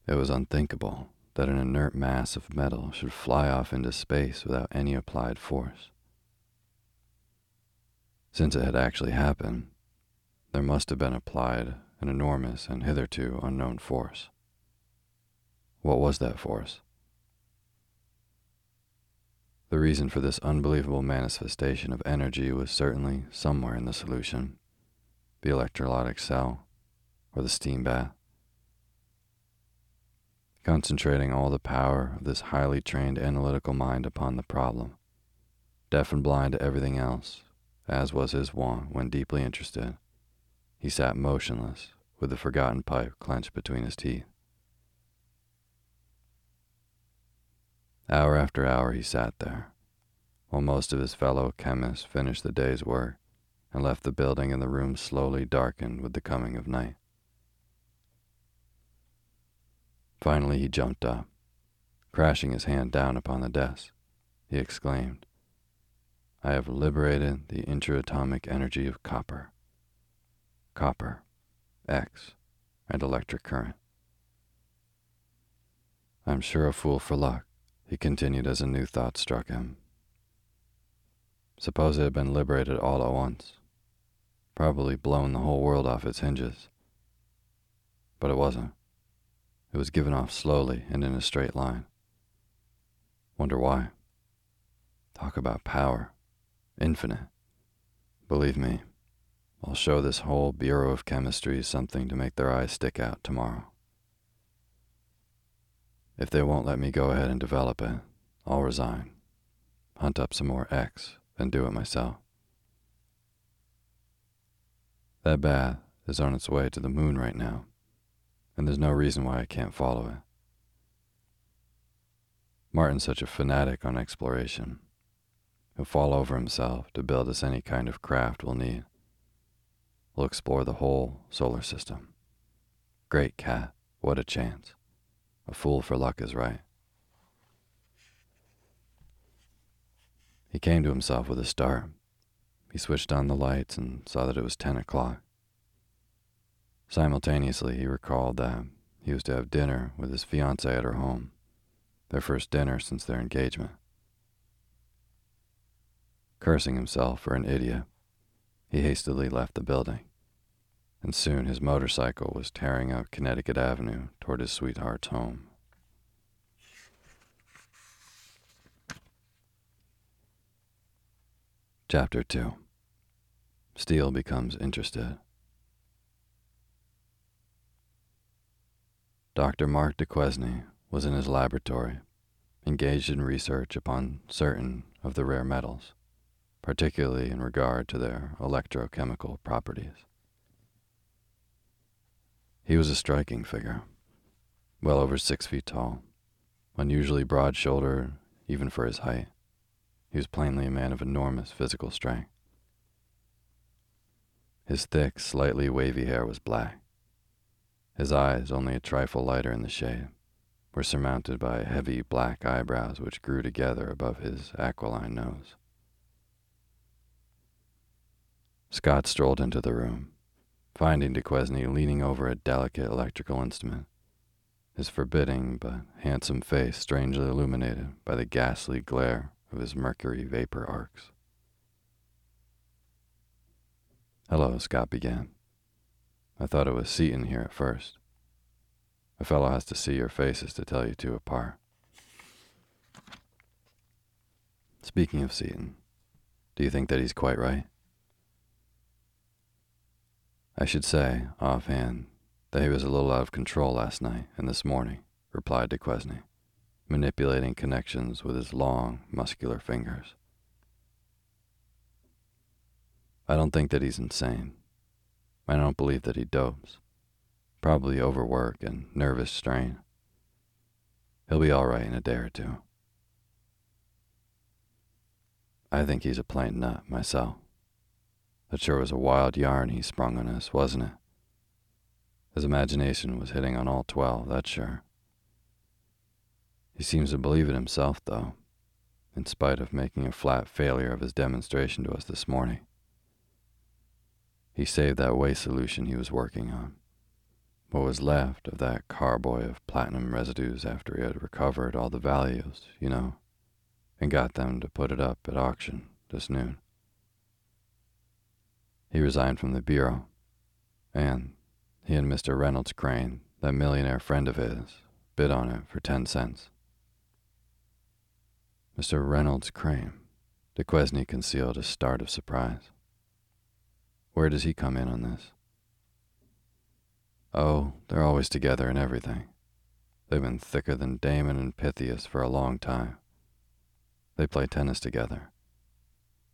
It was unthinkable that an inert mass of metal should fly off into space without any applied force. Since it had actually happened, there must have been applied an enormous and hitherto unknown force. What was that force? The reason for this unbelievable manifestation of energy was certainly somewhere in the solution the electrolytic cell or the steam bath. Concentrating all the power of this highly trained analytical mind upon the problem, deaf and blind to everything else, as was his wont when deeply interested. He sat motionless, with the forgotten pipe clenched between his teeth. Hour after hour he sat there, while most of his fellow chemists finished the day's work and left the building and the room slowly darkened with the coming of night. Finally he jumped up. Crashing his hand down upon the desk, he exclaimed, I have liberated the intraatomic energy of copper. Copper, X, and electric current. I'm sure a fool for luck, he continued as a new thought struck him. Suppose it had been liberated all at once, probably blown the whole world off its hinges. But it wasn't. It was given off slowly and in a straight line, Wonder why? Talk about power. Infinite. Believe me, I'll show this whole Bureau of Chemistry something to make their eyes stick out tomorrow. If they won't let me go ahead and develop it, I'll resign, hunt up some more X, and do it myself. That bath is on its way to the moon right now, and there's no reason why I can't follow it. Martin's such a fanatic on exploration. He'll fall over himself to build us any kind of craft we'll need. We'll explore the whole solar system. Great cat, what a chance. A fool for luck is right. He came to himself with a start. He switched on the lights and saw that it was 10 o'clock. Simultaneously, he recalled that he was to have dinner with his fiancée at her home, their first dinner since their engagement. Cursing himself for an idiot, he hastily left the building, and soon his motorcycle was tearing up Connecticut Avenue toward his sweetheart's home. Chapter 2 Steel becomes interested. Dr. Marc Duquesne was in his laboratory, engaged in research upon certain of the rare metals particularly in regard to their electrochemical properties. He was a striking figure, well over six feet tall, unusually broad shouldered even for his height. He was plainly a man of enormous physical strength. His thick, slightly wavy hair was black. His eyes, only a trifle lighter in the shade, were surmounted by heavy black eyebrows which grew together above his aquiline nose. Scott strolled into the room, finding Duquesne leaning over a delicate electrical instrument, his forbidding but handsome face strangely illuminated by the ghastly glare of his mercury vapor arcs. Hello, Scott began. I thought it was Seaton here at first. A fellow has to see your faces to tell you two apart. Speaking of Seaton, do you think that he's quite right? I should say, offhand, that he was a little out of control last night and this morning, replied Duquesne, manipulating connections with his long, muscular fingers. I don't think that he's insane. I don't believe that he dopes. Probably overwork and nervous strain. He'll be all right in a day or two. I think he's a plain nut myself. That sure was a wild yarn he sprung on us, wasn't it? His imagination was hitting on all twelve, that's sure. He seems to believe it himself, though, in spite of making a flat failure of his demonstration to us this morning. He saved that waste solution he was working on. What was left of that carboy of platinum residues after he had recovered all the values, you know, and got them to put it up at auction this noon. He resigned from the Bureau, and he and Mr. Reynolds Crane, that millionaire friend of his, bid on it for ten cents. Mr. Reynolds Crane, Duquesne concealed a start of surprise. Where does he come in on this? Oh, they're always together in everything. They've been thicker than Damon and Pythias for a long time. They play tennis together.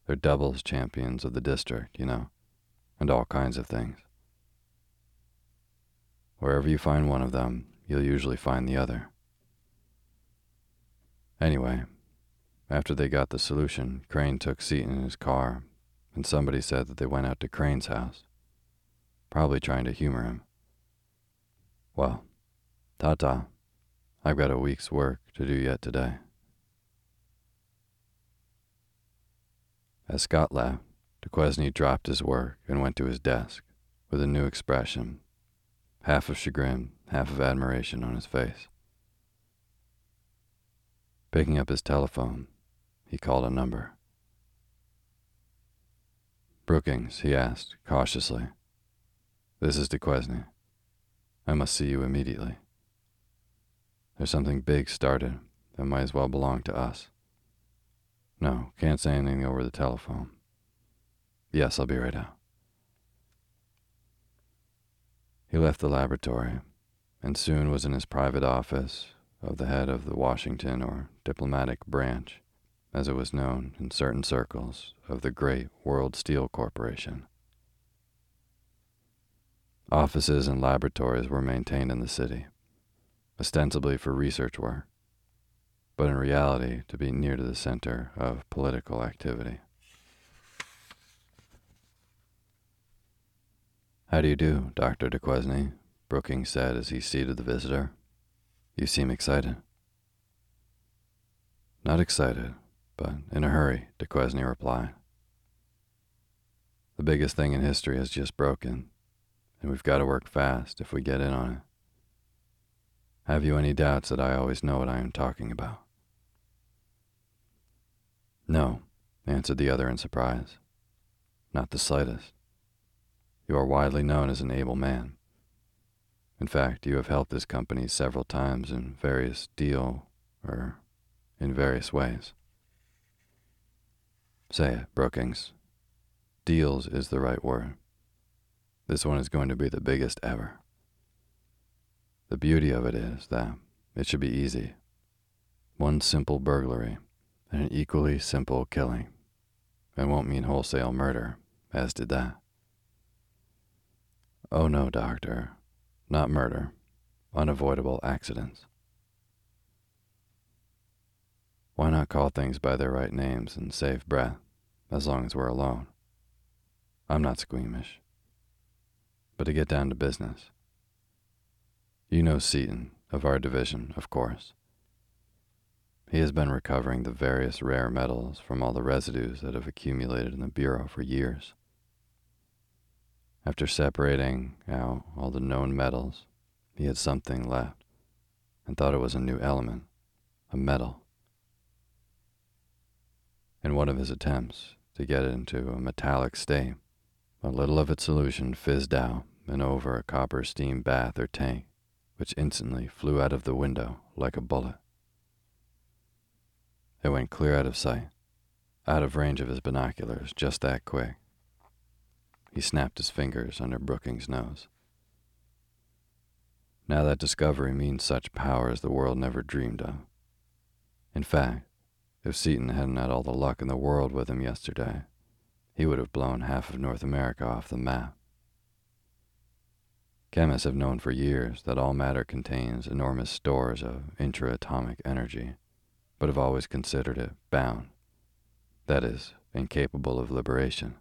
They're doubles champions of the district, you know and all kinds of things. Wherever you find one of them, you'll usually find the other. Anyway, after they got the solution, Crane took Seaton in his car, and somebody said that they went out to Crane's house, probably trying to humor him. Well, ta ta. I've got a week's work to do yet today. As Scott left, Duquesne dropped his work and went to his desk with a new expression, half of chagrin, half of admiration on his face. Picking up his telephone, he called a number. Brookings, he asked, cautiously. This is Duquesne. I must see you immediately. There's something big started, that might as well belong to us. No, can't say anything over the telephone. Yes, I'll be right out. He left the laboratory and soon was in his private office of the head of the Washington or diplomatic branch, as it was known in certain circles, of the great World Steel Corporation. Offices and laboratories were maintained in the city, ostensibly for research work, but in reality to be near to the center of political activity. How do you do, Dr. Duquesne? Brookings said as he seated the visitor. You seem excited. Not excited, but in a hurry, Duquesne replied. The biggest thing in history has just broken, and we've got to work fast if we get in on it. Have you any doubts that I always know what I am talking about? No, answered the other in surprise. Not the slightest. You are widely known as an able man. In fact, you have helped this company several times in various deal or in various ways. Say it, Brookings. Deals is the right word. This one is going to be the biggest ever. The beauty of it is that it should be easy. One simple burglary and an equally simple killing. It won't mean wholesale murder, as did that. Oh no, doctor. Not murder. Unavoidable accidents. Why not call things by their right names and save breath, as long as we're alone? I'm not squeamish. But to get down to business. You know Seaton, of our division, of course. He has been recovering the various rare metals from all the residues that have accumulated in the Bureau for years. After separating out all the known metals, he had something left and thought it was a new element, a metal. In one of his attempts to get it into a metallic state, a little of its solution fizzed out and over a copper steam bath or tank, which instantly flew out of the window like a bullet. It went clear out of sight, out of range of his binoculars, just that quick. He snapped his fingers under Brookings' nose. Now that discovery means such power as the world never dreamed of. In fact, if Seaton hadn't had all the luck in the world with him yesterday, he would have blown half of North America off the map. Chemists have known for years that all matter contains enormous stores of intraatomic energy, but have always considered it bound, that is, incapable of liberation.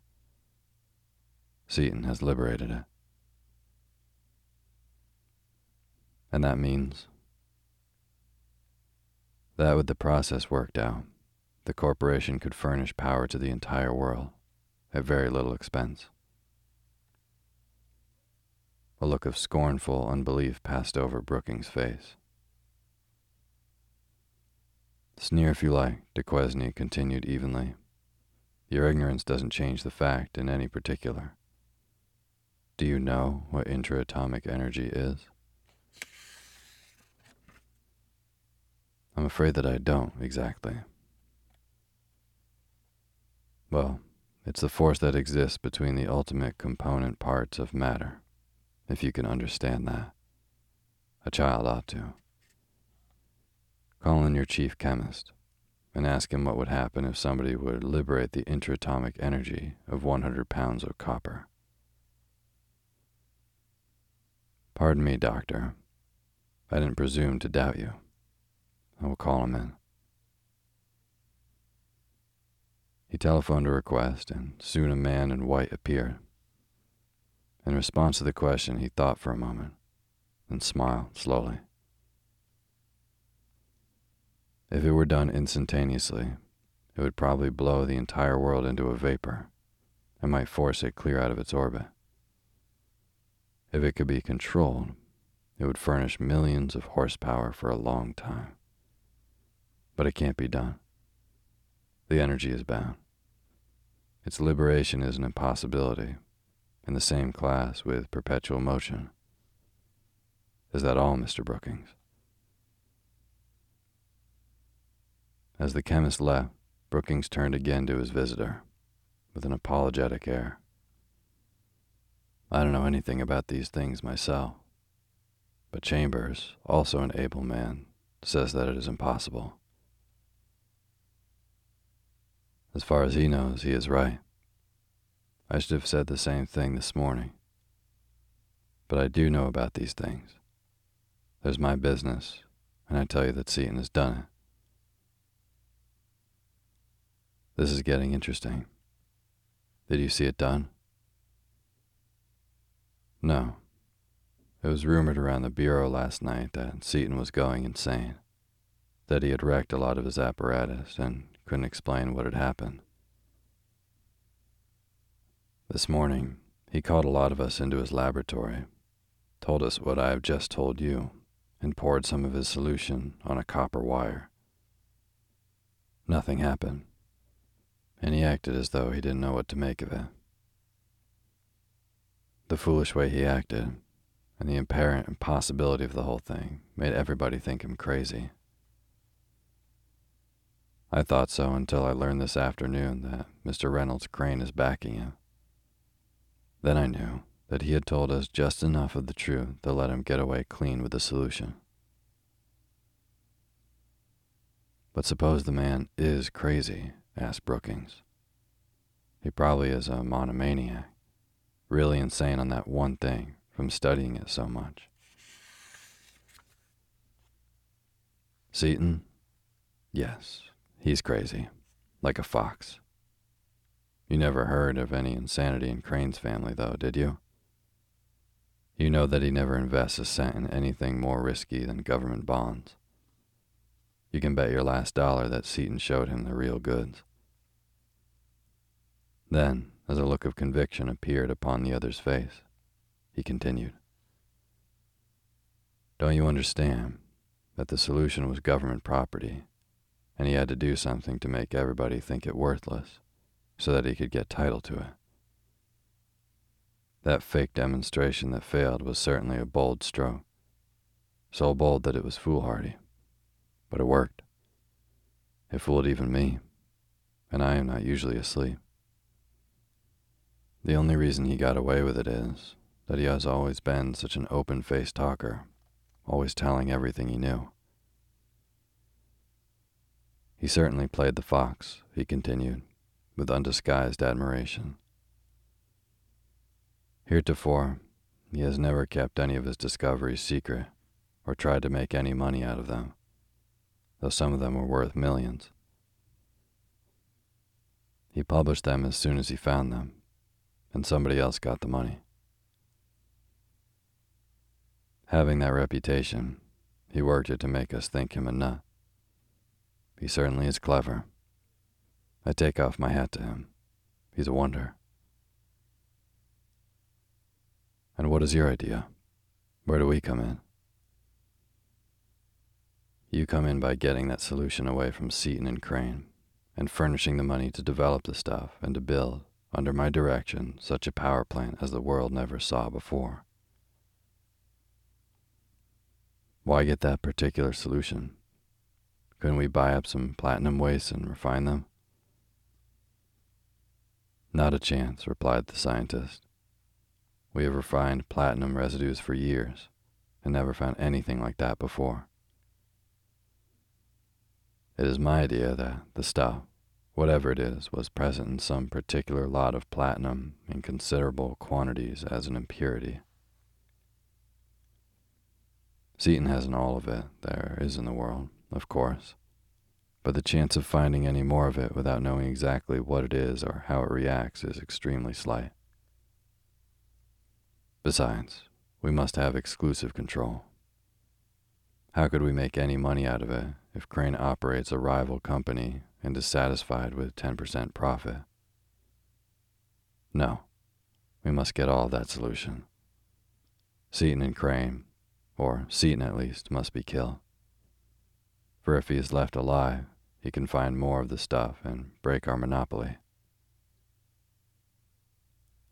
Seaton has liberated it. And that means that with the process worked out, the corporation could furnish power to the entire world at very little expense. A look of scornful unbelief passed over Brookings' face. Sneer if you like, Duquesne continued evenly. Your ignorance doesn't change the fact in any particular. Do you know what intraatomic energy is? I'm afraid that I don't exactly. Well, it's the force that exists between the ultimate component parts of matter, if you can understand that. A child ought to. Call in your chief chemist and ask him what would happen if somebody would liberate the intraatomic energy of 100 pounds of copper. Pardon me, doctor. I didn't presume to doubt you. I will call him in. He telephoned a request, and soon a man in white appeared. In response to the question, he thought for a moment, then smiled slowly. If it were done instantaneously, it would probably blow the entire world into a vapor and might force it clear out of its orbit. If it could be controlled, it would furnish millions of horsepower for a long time. But it can't be done. The energy is bound. Its liberation is an impossibility, in the same class with perpetual motion. Is that all, Mr. Brookings? As the chemist left, Brookings turned again to his visitor with an apologetic air. I don't know anything about these things myself, but Chambers, also an able man, says that it is impossible. As far as he knows, he is right. I should have said the same thing this morning. But I do know about these things. There's my business, and I tell you that Seaton has done it. This is getting interesting. Did you see it done? No. It was rumored around the Bureau last night that Seaton was going insane, that he had wrecked a lot of his apparatus and couldn't explain what had happened. This morning, he called a lot of us into his laboratory, told us what I have just told you, and poured some of his solution on a copper wire. Nothing happened, and he acted as though he didn't know what to make of it. The foolish way he acted, and the apparent impossibility of the whole thing, made everybody think him crazy. I thought so until I learned this afternoon that Mr. Reynolds Crane is backing him. Then I knew that he had told us just enough of the truth to let him get away clean with the solution. But suppose the man is crazy, asked Brookings. He probably is a monomaniac, really insane on that one thing from studying it so much. Seaton? Yes, He's crazy, like a fox. You never heard of any insanity in Crane's family, though, did you? You know that he never invests a cent in anything more risky than government bonds. You can bet your last dollar that Seaton showed him the real goods. Then, as a look of conviction appeared upon the other's face, he continued, Don't you understand that the solution was government property and he had to do something to make everybody think it worthless so that he could get title to it. That fake demonstration that failed was certainly a bold stroke, so bold that it was foolhardy, but it worked. It fooled even me, and I am not usually asleep. The only reason he got away with it is that he has always been such an open faced talker, always telling everything he knew. He certainly played the fox, he continued, with undisguised admiration. Heretofore, he has never kept any of his discoveries secret or tried to make any money out of them, though some of them were worth millions. He published them as soon as he found them, and somebody else got the money. Having that reputation, he worked it to make us think him a nut. He certainly is clever. I take off my hat to him. He's a wonder. And what is your idea? Where do we come in? You come in by getting that solution away from Seaton and Crane and furnishing the money to develop the stuff and to build, under my direction, such a power plant as the world never saw before. Why get that particular solution? Couldn't we buy up some platinum wastes and refine them? Not a chance, replied the scientist. We have refined platinum residues for years and never found anything like that before. It is my idea that the stuff, whatever it is, was present in some particular lot of platinum in considerable quantities as an impurity. Seaton hasn't all of it there is in the world, of course, but the chance of finding any more of it without knowing exactly what it is or how it reacts is extremely slight. Besides, we must have exclusive control. How could we make any money out of it if Crane operates a rival company and is satisfied with 10% profit? No, we must get all that solution. Seaton and Crane, or Seaton at least, must be killed for if he is left alive, he can find more of the stuff and break our monopoly.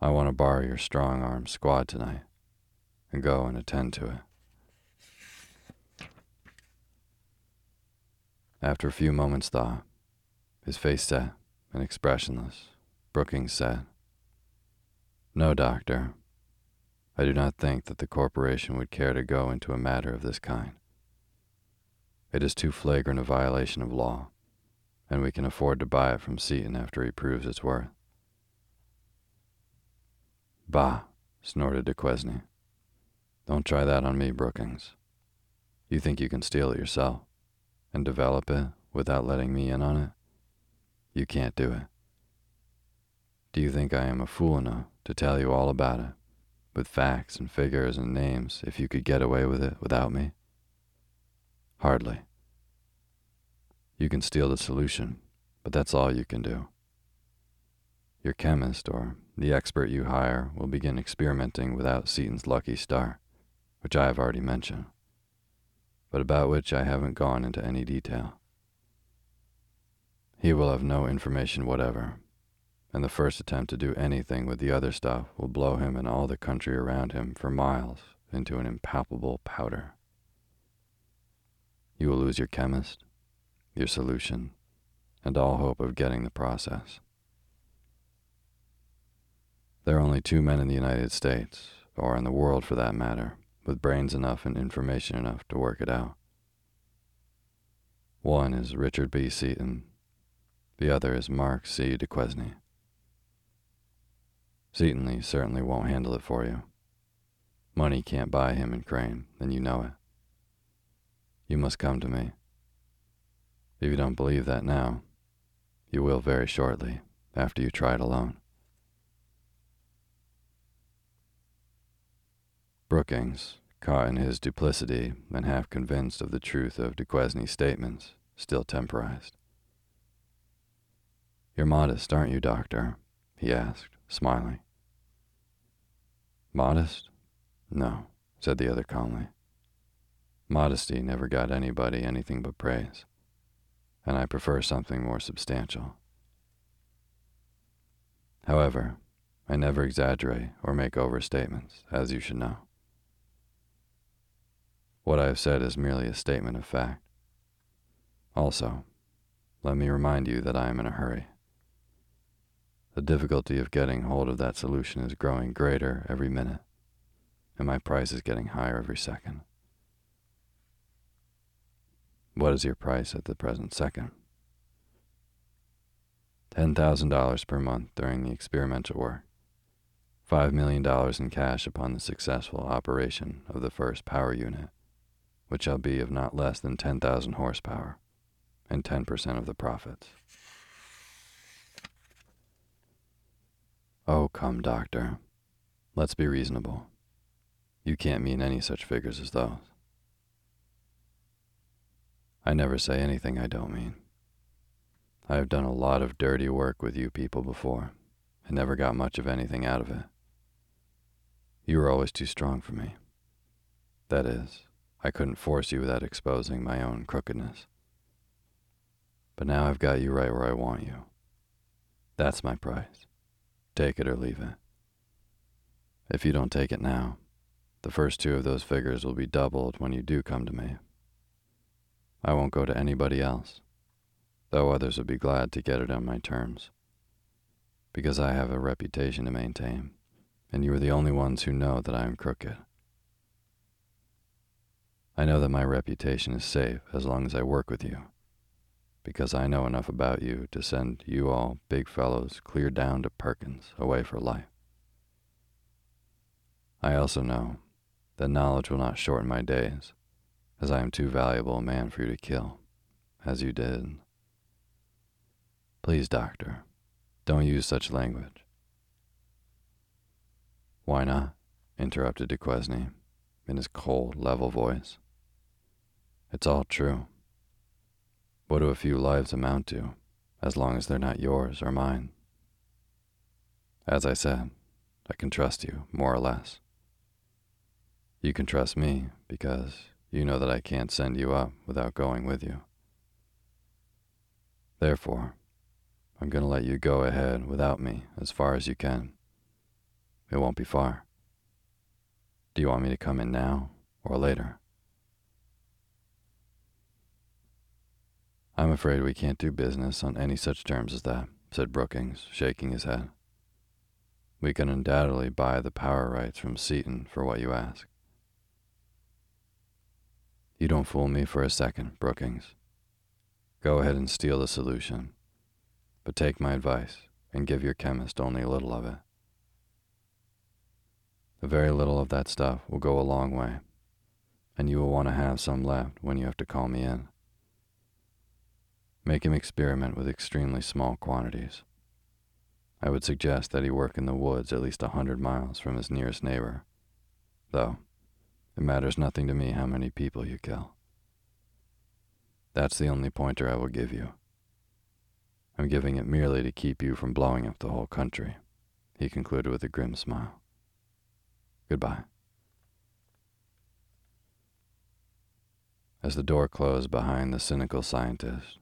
I want to borrow your strong arm squad tonight and go and attend to it. After a few moments' thought, his face set and expressionless, Brookings said, No, doctor. I do not think that the corporation would care to go into a matter of this kind. It is too flagrant a violation of law, and we can afford to buy it from Seaton after he proves its worth. Bah, snorted Duquesne. Don't try that on me, Brookings. You think you can steal it yourself and develop it without letting me in on it? You can't do it. Do you think I am a fool enough to tell you all about it, with facts and figures and names, if you could get away with it without me? Hardly. You can steal the solution, but that's all you can do. Your chemist or the expert you hire will begin experimenting without Seaton's lucky star, which I have already mentioned, but about which I haven't gone into any detail. He will have no information whatever, and the first attempt to do anything with the other stuff will blow him and all the country around him for miles into an impalpable powder. You will lose your chemist, your solution, and all hope of getting the process. There are only two men in the United States, or in the world for that matter, with brains enough and information enough to work it out. One is Richard B. Seaton, the other is Marc C. Duquesne. Seatonley certainly won't handle it for you. Money can't buy him and Crane, and you know it. You must come to me. If you don't believe that now, you will very shortly, after you try it alone. Brookings, caught in his duplicity and half convinced of the truth of Duquesne's statements, still temporized. You're modest, aren't you, Doctor? he asked smiling. Modest? No, said the other calmly. Modesty never got anybody anything but praise, and I prefer something more substantial. However, I never exaggerate or make overstatements, as you should know. What I have said is merely a statement of fact. Also, let me remind you that I am in a hurry. The difficulty of getting hold of that solution is growing greater every minute, and my price is getting higher every second. What is your price at the present second? $10,000 per month during the experimental work, $5 million in cash upon the successful operation of the first power unit, which shall be of not less than 10,000 horsepower, and 10% of the profits. Oh, come, doctor. Let's be reasonable. You can't mean any such figures as those. I never say anything I don't mean. I have done a lot of dirty work with you people before and never got much of anything out of it. You were always too strong for me. That is, I couldn't force you without exposing my own crookedness. But now I've got you right where I want you. That's my price. Take it or leave it. If you don't take it now, the first two of those figures will be doubled when you do come to me. I won't go to anybody else, though others would be glad to get it on my terms, because I have a reputation to maintain, and you are the only ones who know that I am crooked. I know that my reputation is safe as long as I work with you because I know enough about you to send you all big fellows clear down to Perkins, away for life. I also know that knowledge will not shorten my days, as I am too valuable a man for you to kill, as you did. Please, doctor, don't use such language. Why not? interrupted Duquesne in his cold, level voice. It's all true. What do a few lives amount to, as long as they're not yours or mine? As I said, I can trust you, more or less. You can trust me because you know that I can't send you up without going with you. Therefore, I'm going to let you go ahead without me as far as you can. It won't be far. Do you want me to come in now or later? I'm afraid we can't do business on any such terms as that, said Brookings, shaking his head. We can undoubtedly buy the power rights from Seaton for what you ask. You don't fool me for a second, Brookings. Go ahead and steal the solution, but take my advice and give your chemist only a little of it. A very little of that stuff will go a long way, and you will want to have some left when you have to call me in. Make him experiment with extremely small quantities. I would suggest that he work in the woods at least a hundred miles from his nearest neighbor, though it matters nothing to me how many people you kill. That's the only pointer I will give you. I'm giving it merely to keep you from blowing up the whole country, he concluded with a grim smile. Goodbye. As the door closed behind the cynical scientist,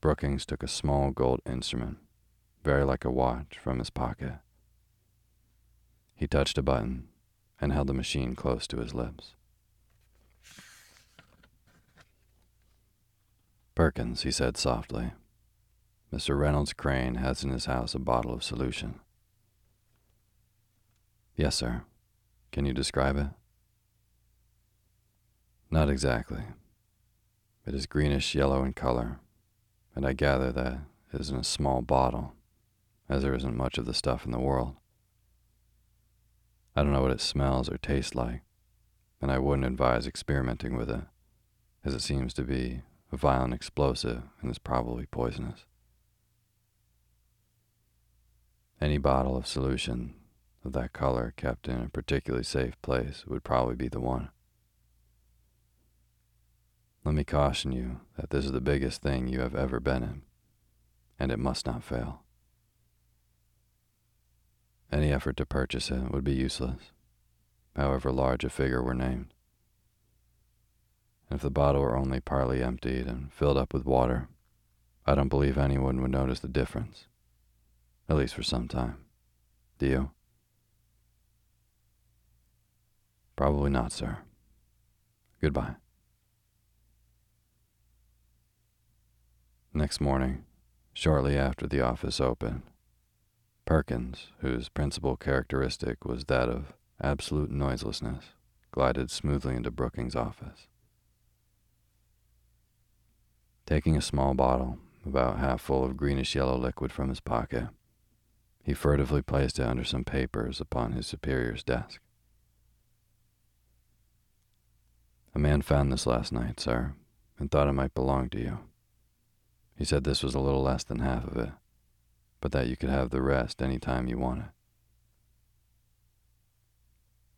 Brookings took a small gold instrument, very like a watch, from his pocket. He touched a button and held the machine close to his lips. Perkins, he said softly, Mr. Reynolds Crane has in his house a bottle of solution. Yes, sir. Can you describe it? Not exactly. It is greenish yellow in color, and I gather that it is in a small bottle, as there isn't much of the stuff in the world. I don't know what it smells or tastes like, and I wouldn't advise experimenting with it, as it seems to be a violent explosive and is probably poisonous. Any bottle of solution of that color kept in a particularly safe place would probably be the one. Let me caution you that this is the biggest thing you have ever been in, and it must not fail. Any effort to purchase it would be useless, however large a figure were named. If the bottle were only partly emptied and filled up with water, I don't believe anyone would notice the difference, at least for some time. Do you? Probably not, sir. Goodbye. Next morning, shortly after the office opened, Perkins, whose principal characteristic was that of absolute noiselessness, glided smoothly into Brookings' office. Taking a small bottle, about half full of greenish yellow liquid from his pocket, he furtively placed it under some papers upon his superior's desk. A man found this last night, sir, and thought it might belong to you. He said this was a little less than half of it but that you could have the rest any time you wanted.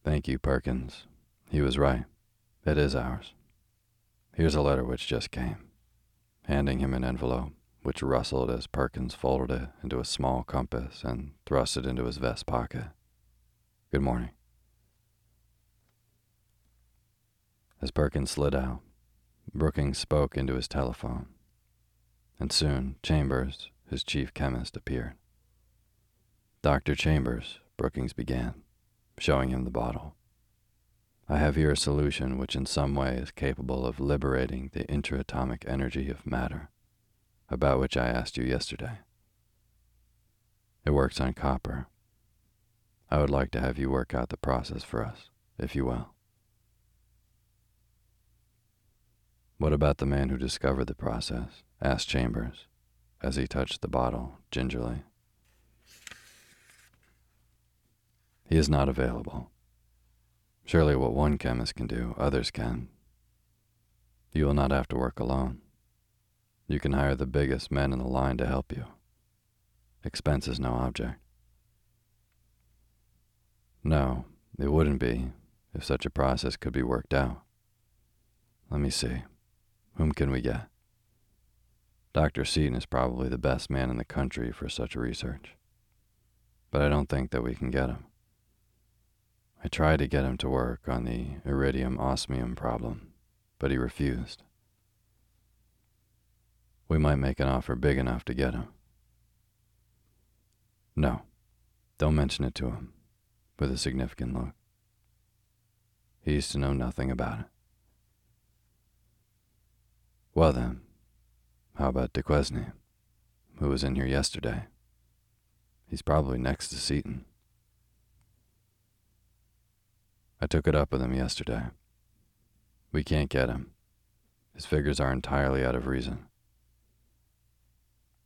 Thank you, Perkins. He was right. It is ours. Here's a letter which just came, handing him an envelope, which rustled as Perkins folded it into a small compass and thrust it into his vest pocket. Good morning. As Perkins slid out, Brookings spoke into his telephone, and soon Chambers, his chief chemist appeared. Dr. Chambers, Brookings began, showing him the bottle. I have here a solution which in some way is capable of liberating the intraatomic energy of matter, about which I asked you yesterday. It works on copper. I would like to have you work out the process for us, if you will. What about the man who discovered the process? asked Chambers as he touched the bottle gingerly. He is not available. Surely what one chemist can do, others can. You will not have to work alone. You can hire the biggest men in the line to help you. Expense is no object. No, it wouldn't be if such a process could be worked out. Let me see. Whom can we get? Dr. Seaton is probably the best man in the country for such research. But I don't think that we can get him. I tried to get him to work on the iridium osmium problem, but he refused. We might make an offer big enough to get him. No, don't mention it to him, with a significant look. He's to know nothing about it. Well then, How about Duquesne, who was in here yesterday? He's probably next to Seaton. I took it up with him yesterday. We can't get him. His figures are entirely out of reason.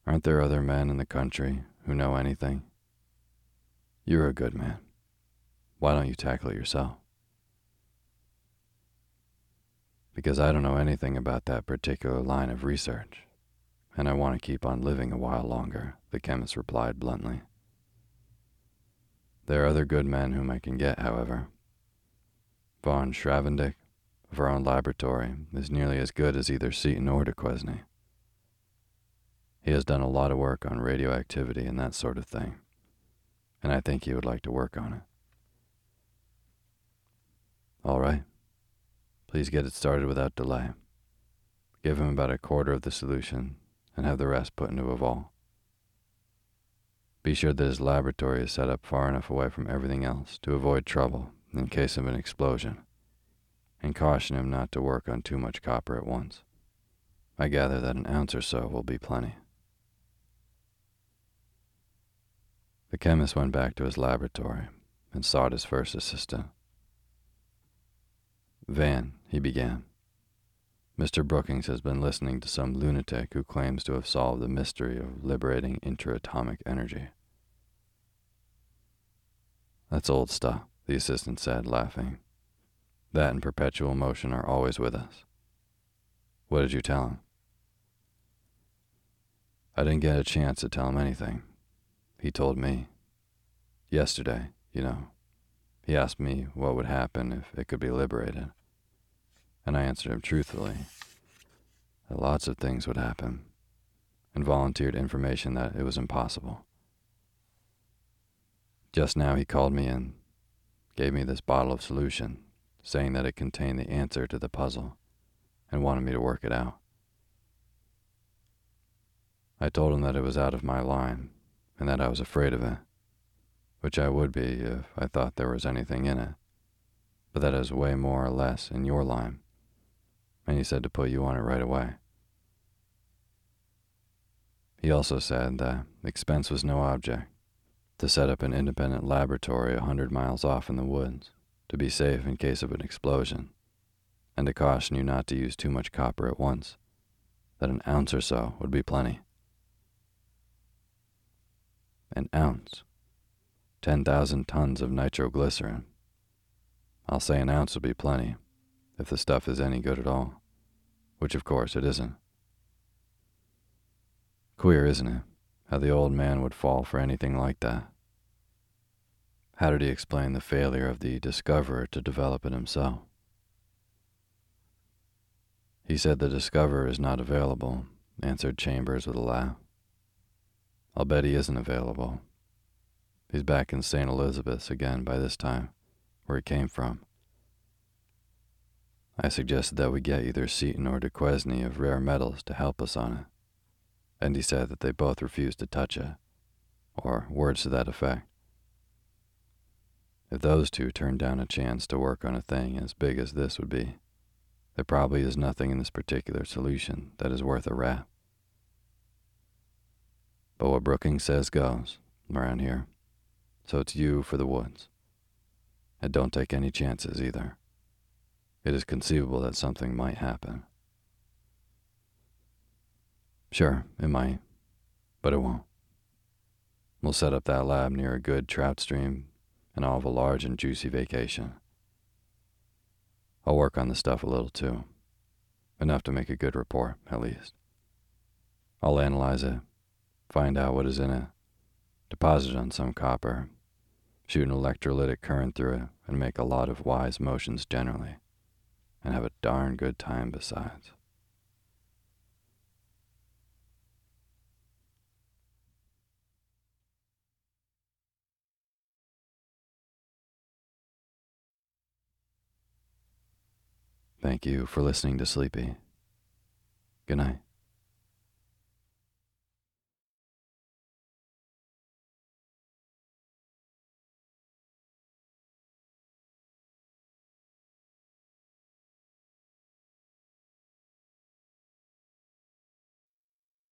Aren't there other men in the country who know anything? You're a good man. Why don't you tackle it yourself? Because I don't know anything about that particular line of research, and I want to keep on living a while longer, the chemist replied bluntly. There are other good men whom I can get, however. Von Schravendick, of our own laboratory, is nearly as good as either Seaton or Duquesne. He has done a lot of work on radioactivity and that sort of thing, and I think he would like to work on it. All right. Please get it started without delay. Give him about a quarter of the solution and have the rest put into a vault. Be sure that his laboratory is set up far enough away from everything else to avoid trouble in case of an explosion, and caution him not to work on too much copper at once. I gather that an ounce or so will be plenty. The chemist went back to his laboratory and sought his first assistant. Van, he began. Mr. Brookings has been listening to some lunatic who claims to have solved the mystery of liberating interatomic energy. That's old stuff, the assistant said, laughing. That and perpetual motion are always with us. What did you tell him? I didn't get a chance to tell him anything. He told me. Yesterday, you know. He asked me what would happen if it could be liberated and I answered him truthfully that lots of things would happen, and volunteered information that it was impossible. Just now he called me and gave me this bottle of solution, saying that it contained the answer to the puzzle, and wanted me to work it out. I told him that it was out of my line, and that I was afraid of it, which I would be if I thought there was anything in it, but that it way more or less in your line and he said to put you on it right away. He also said that expense was no object, to set up an independent laboratory a hundred miles off in the woods, to be safe in case of an explosion, and to caution you not to use too much copper at once, that an ounce or so would be plenty. An ounce. 10,000 tons of nitroglycerin. I'll say an ounce would be plenty, if the stuff is any good at all, which of course it isn't. Queer, isn't it, how the old man would fall for anything like that? How did he explain the failure of the discoverer to develop it himself? He said the discoverer is not available, answered Chambers with a laugh. I'll bet he isn't available. He's back in St. Elizabeth's again by this time, where he came from. I suggested that we get either Seaton or Duquesne of rare metals to help us on it, and he said that they both refused to touch it, or words to that effect. If those two turned down a chance to work on a thing as big as this would be, there probably is nothing in this particular solution that is worth a rap. But what Brookings says goes around here, so it's you for the woods. And don't take any chances either. It is conceivable that something might happen. Sure, it might, but it won't. We'll set up that lab near a good trout stream, and I'll have a large and juicy vacation. I'll work on the stuff a little too. Enough to make a good report, at least. I'll analyze it, find out what is in it, deposit it on some copper, shoot an electrolytic current through it, and make a lot of wise motions generally and have a darn good time besides. Thank you for listening to Sleepy. Good night.